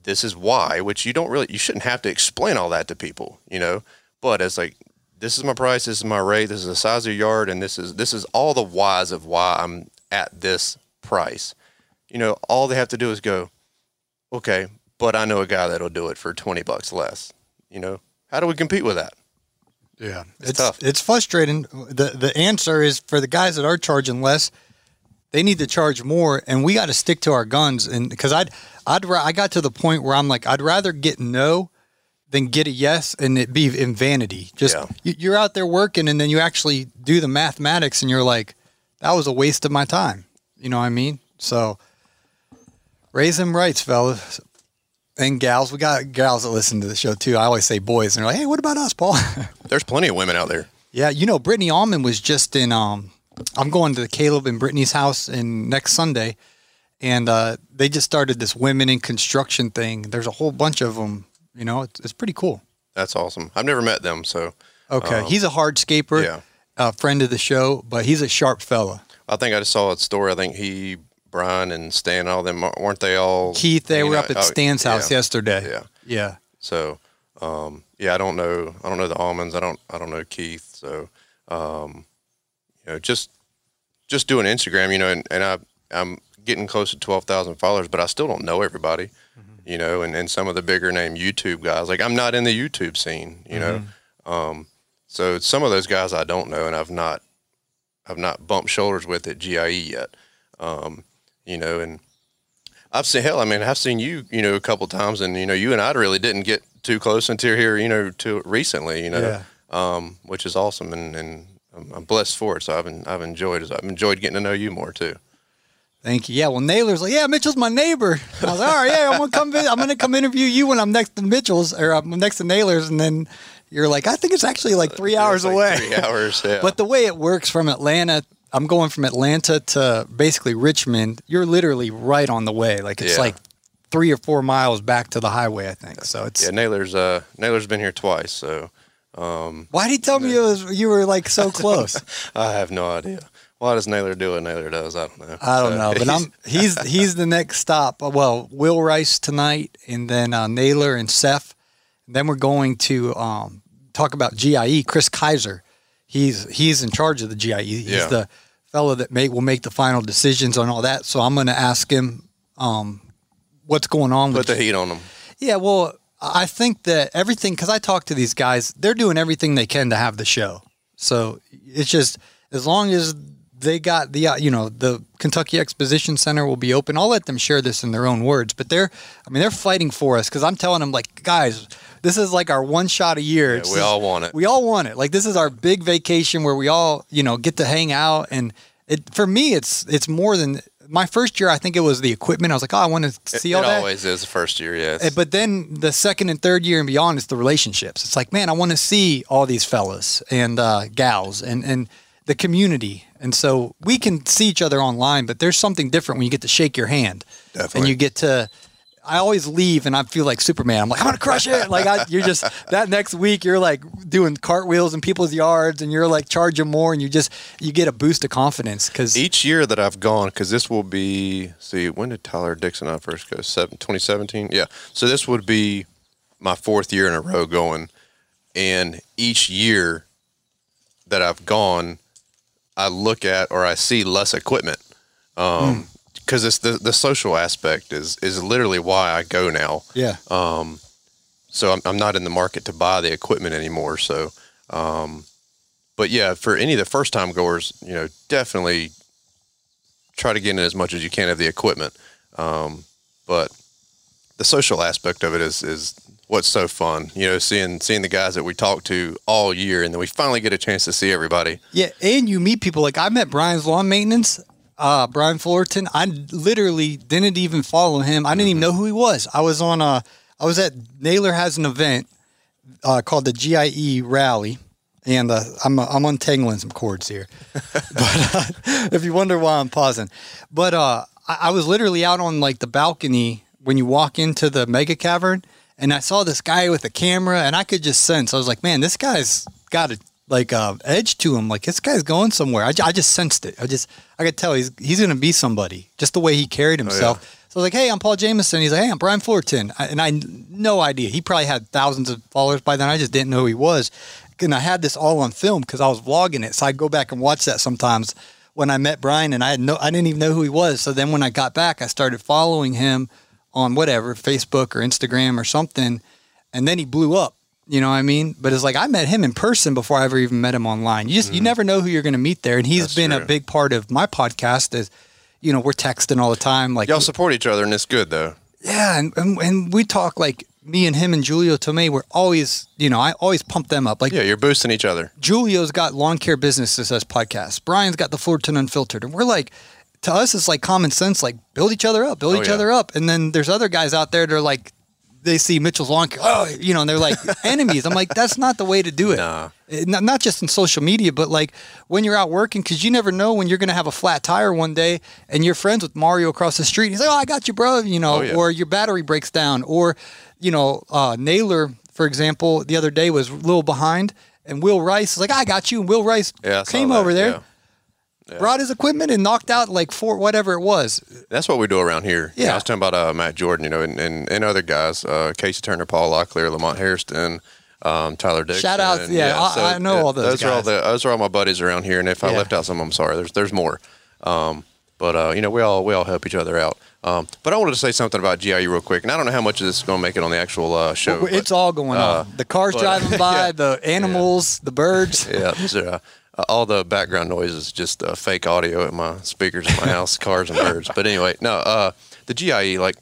this is why, which you don't really, you shouldn't have to explain all that to people, you know, but it's like, this is my price, this is my rate, this is the size of your yard, and this is, this is all the whys of why I'm at this price. You know, all they have to do is go, okay, but I know a guy that'll do it for 20 bucks less, you know, how do we compete with that? Yeah, It's it's tough. It's frustrating. the The answer is for the guys that are charging less, they need to charge more, and we got to stick to our guns. And because I'd, I'd, I got to the point where I'm like, I'd rather get no than get a yes, and it be in vanity. Just Yeah. you, you're out there working, and then you actually do the mathematics, and you're like, that was a waste of my time. You know what I mean? So raise them rights, fellas. And gals, we got gals that listen to the show too. I always say boys, and they're like, "Hey, what about us, Paul?" There's plenty of women out there. Yeah, you know, Brittany Allman was just in. Um, I'm going to Caleb and Brittany's house in next Sunday, and uh, they just started this women in construction thing. There's a whole bunch of them. You know, it's, it's pretty cool. That's awesome. I've never met them, so Okay, Um, he's a hardscaper, yeah. a friend of the show, but he's a sharp fella. I think I just saw a story. I think he, Brian, and Stan, all them weren't they all? Keith, they were out? up at Oh, Stan's house yeah. yesterday. Yeah. yeah. So, um, yeah, I don't know. I don't know the Allmans. I don't. I don't know Keith. So, um, you know, just just doing Instagram. You know, and, and I I'm getting close to twelve thousand followers, but I still don't know everybody. You know, and, and some of the bigger name YouTube guys. Like I'm not in the YouTube scene. You know, um, so some of those guys I don't know, and I've not I've not bumped shoulders with at GIE yet. Um, you know, and I've seen hell. I mean, I've seen you, you know, a couple times, and you know, you and I really didn't get too close until here, you know, to recently, you know, Yeah. um, which is awesome, and, and I'm, I'm blessed for it. So I've I've enjoyed it. I've enjoyed getting to know you more too. Thank you. Yeah, well, Naylor's like, yeah, Mitchell's my neighbor. I was like, all right, yeah, I'm gonna come. vi- I'm gonna come interview you when I'm next to Mitchell's or I'm next to Naylor's, and then you're like, I think it's actually like three hours like away. Three hours. Yeah. But the way it works from Atlanta, I'm going from Atlanta to basically Richmond. You're literally right on the way. Like it's Yeah. like three or four miles back to the highway, I think. So it's yeah, Naylor's, uh, Naylor's been here twice. So, Um, Why did he tell me it was you were like so close? I have no idea. Why does Naylor do what Naylor does? I don't know. I don't So, know, but I'm he's he's the next stop. Well, Will Rice tonight, and then uh, Naylor and Seth. Then we're going to um, talk about GIE. Kris Kiser, he's he's in charge of the GIE. He's Yeah. the fellow that make will make the final decisions on all that. So I'm going to ask him um, what's going on put with the heat on him. Yeah, well, I think that everything because I talk to these guys, they're doing everything they can to have the show. So it's just as long as they got the uh, you know the Kentucky Exposition Center will be open. I'll let them share this in their own words, but they're I mean they're fighting for us because I'm telling them like guys, this is like our one shot a year. Yeah, we all want it. We all want it. Like this is our big vacation where we all you know get to hang out and it for me it's it's more than my first year. I think it was the equipment. I was like, oh, I want to see it all that. It always is the first year. Yeah, Uh, But then the second and third year and beyond is the relationships. It's like, man, I want to see all these fellas and uh, gals and, and the community. And so we can see each other online, but there's something different when you get to shake your hand. And you get to, I always leave and I feel like Superman. I'm like, I'm going to crush it. Like, I, you're just, that next week, you're like doing cartwheels in people's yards and you're like charging more and you just, you get a boost of confidence because each year that I've gone, because this will be, see, when did Tyler Dixon and I first go? Seven, 2017? Yeah. So this would be my fourth year in a row going. And each year that I've gone, I look at or I see less equipment. Um, because it's the, the social aspect is, is literally why I go now. yeah. Um, so I'm, I'm not in the market to buy the equipment anymore. So, um, but yeah, for any of the first time goers, you know, definitely try to get in as much as you can of the equipment. Um, but the social aspect of it is, is what's so fun, you know, seeing, seeing the guys that we talk to all year and then we finally get a chance to see everybody. Yeah, and you meet people like I met Brian's lawn maintenance, uh, Brian Fullerton. I literally didn't even follow him. I didn't even know who he was. I was on a, I was at Naylor has an event uh, called the GIE Rally, and uh, I'm I'm untangling some cords here. but uh, if you wonder why I'm pausing, but uh, I, I was literally out on like the balcony when you walk into the mega cavern, and I saw this guy with a camera, and I could just sense. I was like, man, this guy's got a like uh, edge to him. Like this guy's going somewhere. I, I just sensed it. I just I could tell he's he's gonna be somebody. Just the way he carried himself. So I was like, hey, I'm Paul Jamison. He's like, hey, I'm Brian Fullerton. I, and I no idea. He probably had thousands of followers by then. I just didn't know who he was. And I had this all on film because I was vlogging it. So I go back and watch that sometimes when I met Brian and I had no I didn't even know who he was. So then when I got back, I started following him on whatever, Facebook or Instagram or something. And then he blew up. You know what I mean? But it's like I met him in person before I ever even met him online. You just you mm-hmm. never know who you're gonna meet there. And he's That's been a big part of my podcast is you know, we're texting all the time. Like Y'all support each other and it's good though. yeah, and, and and we talk like me and him and Julio Tomei, we're always, you know, I always pump them up. Like Yeah, you're boosting each other. Julio's got Lawn Care Businesses as podcast. Brian's got the Fullerton Unfiltered. And we're like, to us, it's like common sense, like build each other up, build Oh, each yeah. other up. And then there's other guys out there that are like, they see Mitchell's Lawn oh, you know, and they're like enemies. I'm like, that's not the way to do it. Nah. Not, not just in social media, but like when you're out working, because you never know when you're going to have a flat tire one day and you're friends with Mario across the street. He's like, oh, I got you, bro. You know, Oh, yeah. or your battery breaks down. Or, you know, uh, Naylor, for example, the other day was a little behind. And Will Rice is like, I got you. And Will Rice Yeah, came that, over there, yeah. Brought his equipment, and knocked out like four, whatever it was. That's what we do around here. Yeah. I was talking about uh, Matt Jordan, you know, and, and, and other guys, uh, Casey Turner, Paul Locklear, Lamont Hairston, um, Tyler Dixon. Shout out- yeah, I- I know all those Those are all the those are all my buddies around here, and if I Yeah. left out some, I'm sorry. There's there's more, um, but uh, you know, we all we all help each other out. Um, but I wanted to say something about GIE real quick, and I don't know how much of this is going to make it on the actual uh, show. Well, it's but, all going uh, on. The cars but- driving by, yeah. the animals, the birds. yeah, these are, uh, all the background noise is just uh, fake audio at my speakers in my house, cars and birds. But anyway, no, uh, the GIE, like,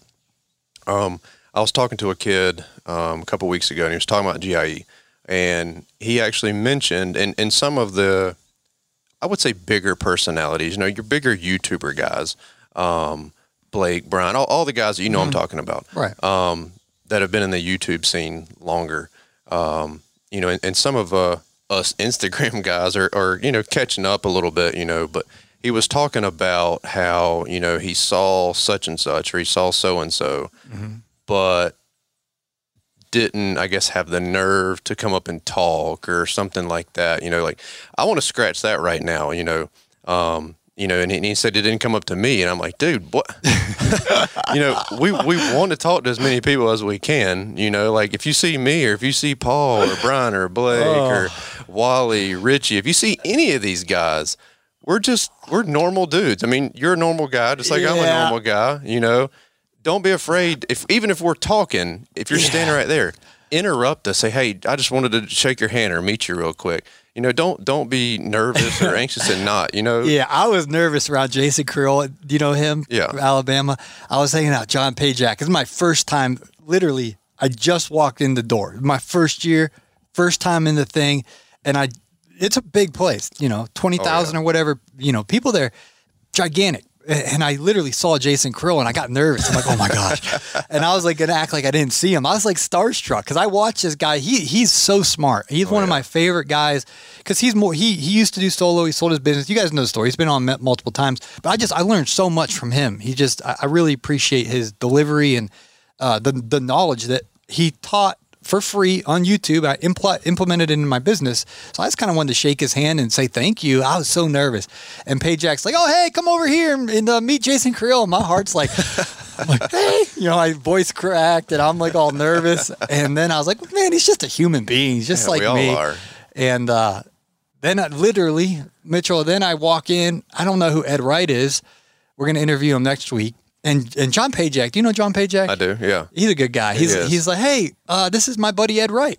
um, I was talking to a kid um, a couple weeks ago, and he was talking about GIE, and he actually mentioned, and and some of the, I would say, bigger personalities, you know, your bigger YouTuber guys, um, Blake, Brian, all, all the guys that you know I'm talking about, Right. um, that have been in the YouTube scene longer. Um, you know, and, and some of uh, us Instagram guys are, are, you know, catching up a little bit, you know, but he was talking about how, you know, he saw such and such or he saw so and so, but didn't, I guess, have the nerve to come up and talk or something like that. You know, like I want to scratch that right now. You know, um, you know, and he, and he said it didn't come up to me, and I'm like, dude, what? you know, we we want to talk to as many people as we can. You know, like if you see me or if you see Paul or Brian or Blake or oh. Wally, Richie, if you see any of these guys, we're just we're normal dudes. I mean, you're a normal guy, just like I'm a normal guy. You know, don't be afraid. If even if we're talking, if you're standing right there, interrupt us. Say, hey, I just wanted to shake your hand or meet you real quick. You know, don't don't be nervous or anxious and not. You know, Yeah, I was nervous around Jason Creel. You know him? Yeah. From Alabama. I was hanging out John Pajak. It's my first time. Literally, I just walked in the door. My first year, first time in the thing, and I. It's a big place. You know, twenty thousand oh, or whatever. You know, people there, gigantic. And I literally saw Jason Creel and I got nervous. I'm like, oh my gosh. And I was like gonna act like I didn't see him. I was like starstruck because I watched this guy. He he's so smart. He's one of my favorite guys because he's more he he used to do solo. He sold his business. You guys know the story. He's been on met multiple times. But I just I learned so much from him. He just I, I really appreciate his delivery and uh, the the knowledge that he taught for free on YouTube. I impl- implemented it in my business. So I just kind of wanted to shake his hand and say thank you. I was so nervous. And Pajak's like, oh, hey, come over here and, and uh, meet Jason Creel. And My heart's like, I'm like, hey, you know, my voice cracked and I'm like all nervous. And then I was like, man, he's just a human being. He's just Yeah, like we all me. are. And uh, then I, literally, Mitchell, then I walk in. I don't know who Ed Wright is. We're going to interview him next week. And and John Pajak, do you know John Pajak? I do. Yeah. He's a good guy. He's is. he's like, hey, uh, this is my buddy Ed Wright,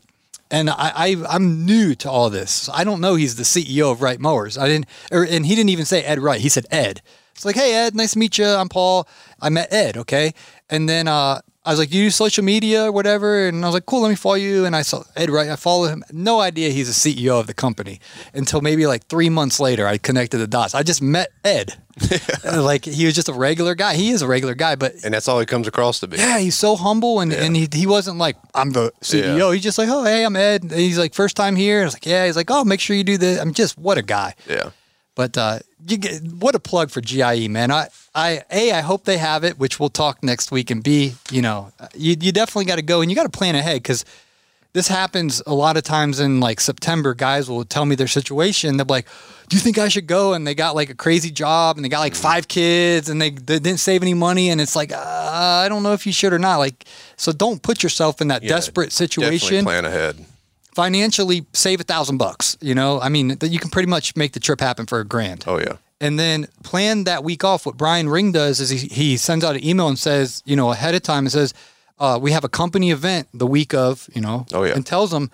and I, I I'm new to all this. I don't know he's the CEO of Wright Mowers. I didn't, or, and he didn't even say Ed Wright. He said Ed. It's like, hey Ed, nice to meet you. I'm Paul. I met Ed. Okay, and then uh, I was like, you use social media or whatever, and I was like, cool, let me follow you. And I saw Ed Wright. I followed him. No idea he's a CEO of the company until maybe like three months later. I connected the dots. I just met Ed. like he was just a regular guy. He is a regular guy, but And that's all he comes across to be. yeah, he's so humble and, and he, he wasn't like, I'm the CEO. Yeah. He's just like, oh, hey, I'm Ed. And he's like, first time here. I was like, yeah. He's like, oh, make sure you do this. I'm just, what a guy. Yeah. But uh, you get, what a plug for GIE, man. I, I, A, I hope they have it, which we'll talk next week. And B, you know, you, you definitely got to go and you got to plan ahead because this happens a lot of times in like September. Guys will tell me their situation. They'll be like, "Do you think I should go?" And they got like a crazy job, and they got like five kids, and they, they didn't save any money, and it's like, uh, I don't know if you should or not. Like, so don't put yourself in that desperate Definitely situation. plan ahead. Financially, save a thousand bucks. You know, I mean, that you can pretty much make the trip happen for a grand Oh yeah. and then plan that week off. What Brian Ring does is he, he sends out an email and says, you know, ahead of time and says, uh, we have a company event the week of, you know, Oh, yeah. and tells them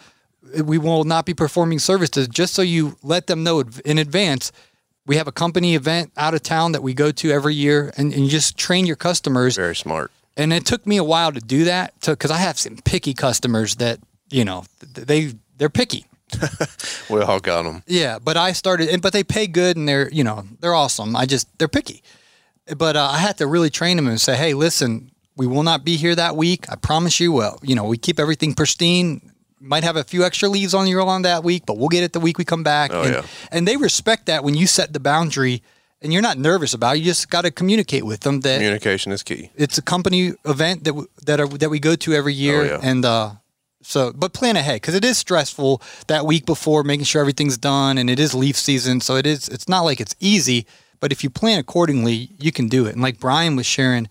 we will not be performing services just so you let them know in advance. We have a company event out of town that we go to every year and, and you just train your customers. Very smart. And it took me a while to do that because I have some picky customers that, you know, they, they're picky. We all got them. Yeah, but I started, and but they pay good, and they're you know they're awesome. I just they're picky, but uh, I had to really train them and say, hey, listen, we will not be here that week. I promise you. Well, you know, we keep everything pristine. Might have a few extra leaves on your on that week, but we'll get it the week we come back. Oh, and, yeah. and they respect that when you set the boundary, and you're not nervous about. it. You just got to communicate with them that Communication is key. it's a company event that w- that are that we go to every year, Oh, yeah. and uh, so but plan ahead because it is stressful that week before, making sure everything's done, and it is leaf season, so it is. It's not like it's easy, but if you plan accordingly, you can do it. And like Brian was sharing.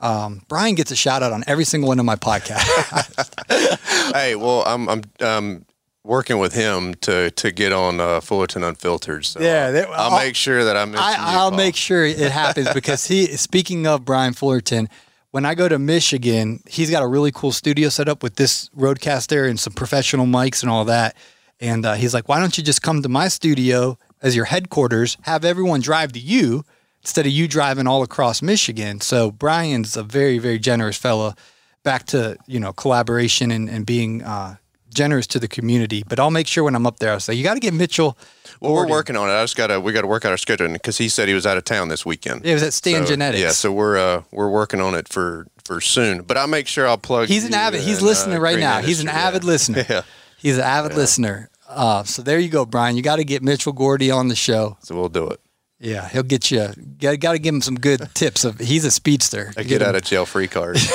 Um, Brian gets a shout out on every single one of my podcasts. Hey, well, I'm I'm um, working with him to to get on uh, Fullerton Unfiltered. So Yeah, they- I'll, I'll- make sure that I mention I, you, I'll Paul. make sure it happens because he. Speaking of Brian Fullerton, when I go to Michigan, he's got a really cool studio set up with this RODECaster and some professional mics and all that. And uh, he's like, "Why don't you just come to my studio as your headquarters? Have everyone drive to you instead of you driving all across Michigan." So Brian's a very, very generous fella. Back to you know collaboration and, and being uh, generous to the community. But I'll make sure when I'm up there, I'll say, "You got to get Mitchell." Well, we're working on it. I just gotta we gotta work out our schedule because he said he was out of town this weekend. It was at Stan So, Genetics. Yeah, so we're uh we're working on it for for soon. But I'll make sure I'll plug. He's an avid. He's in, listening uh, right now. He's an avid yeah. listener. Yeah. He's an avid listener. Uh, so there you go, Brian. You got to get Mitchell Gordy on the show. So we'll do it. Yeah, he'll get you. Got, got to give him some good tips. Of he's a speedster. A get out of jail free card.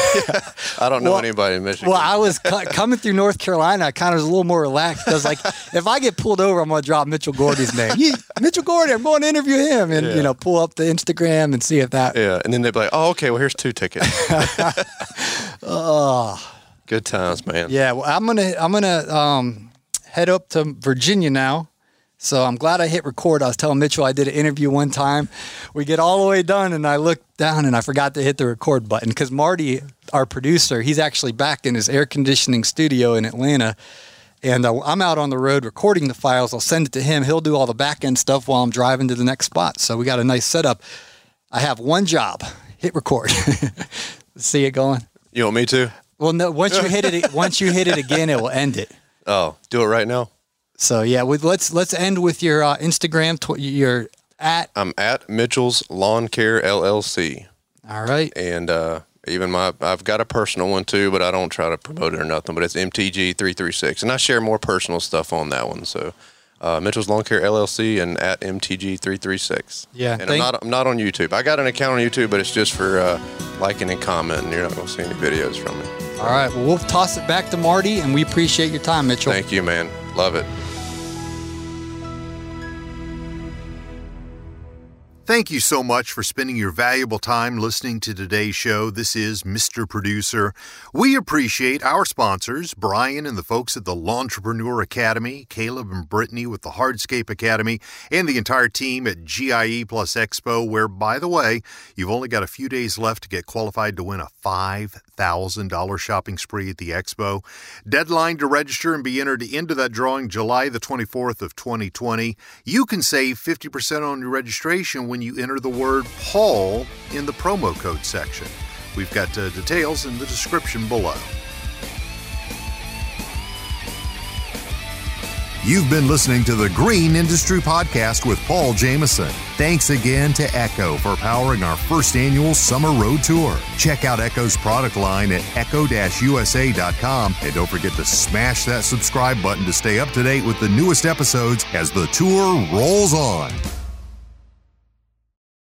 I don't know Well- anybody in Michigan. Well, I was cu- coming through North Carolina. I kind of was a little more relaxed because, like, if I get pulled over, I'm gonna drop Mitchell Gordy's name. Yeah, Mitchell Gordy, I'm going to interview him, and you know, pull up the Instagram and see if that. yeah, and then they'd be like, "Oh, okay. Well, here's two tickets." oh. Good times, man. Yeah, well, I'm gonna I'm gonna um, head up to Virginia now. So I'm glad I hit record. I was telling Mitchell I did an interview one time. We get all the way done, and I look down and I forgot to hit the record button because Marty, our producer, he's actually back in his air conditioning studio in Atlanta. And uh, I'm out on the road recording the files. I'll send it to him. He'll do all the back end stuff while I'm driving to the next spot. So we got a nice setup. I have one job: hit record. See it going. You want me to? Well, no. Once you hit it, once you hit it again, it will end it. Oh, do it right now. So yeah, with, let's let's end with your uh, Instagram. Tw- your at. I'm at Mitchell's Lawn Care LLC, All right. and uh, even my I've got a personal one too, but I don't try to promote it or nothing. But it's MTG three three six, and I share more personal stuff on that one. So. Uh, Mitchell's Lawn Care LLC and at MTG three three six. Yeah, and I'm not I'm not on YouTube. I got an account on YouTube, but it's just for uh, liking and commenting. You're not gonna see any videos from me. All right. Well, we'll toss it back to Marty, and we appreciate your time, Mitchell. Thank you, man. Love it. Thank you so much for spending your valuable time listening to today's show. This is Mr. Producer. We appreciate our sponsors, Brian and the folks at the Lawntrepreneur Academy, Caleb and Brittany with the Hardscape Academy, and the entire team at GIE Plus Expo, where, by the way, you've only got a few days left to get qualified to win a $5,000 shopping spree at the expo. Deadline to register and be entered into that drawing July the 24th of 2020. You can save 50% on your registration when you enter the word Paul in the promo code section. We've got uh, details in the description below. You've been listening to the Green Industry Podcast with Paul Jamison. Thanks again to Echo for powering our first annual summer road tour. Check out Echo's product line at echo-usa.com and don't forget to smash that subscribe button to stay up to date with the newest episodes as the tour rolls on.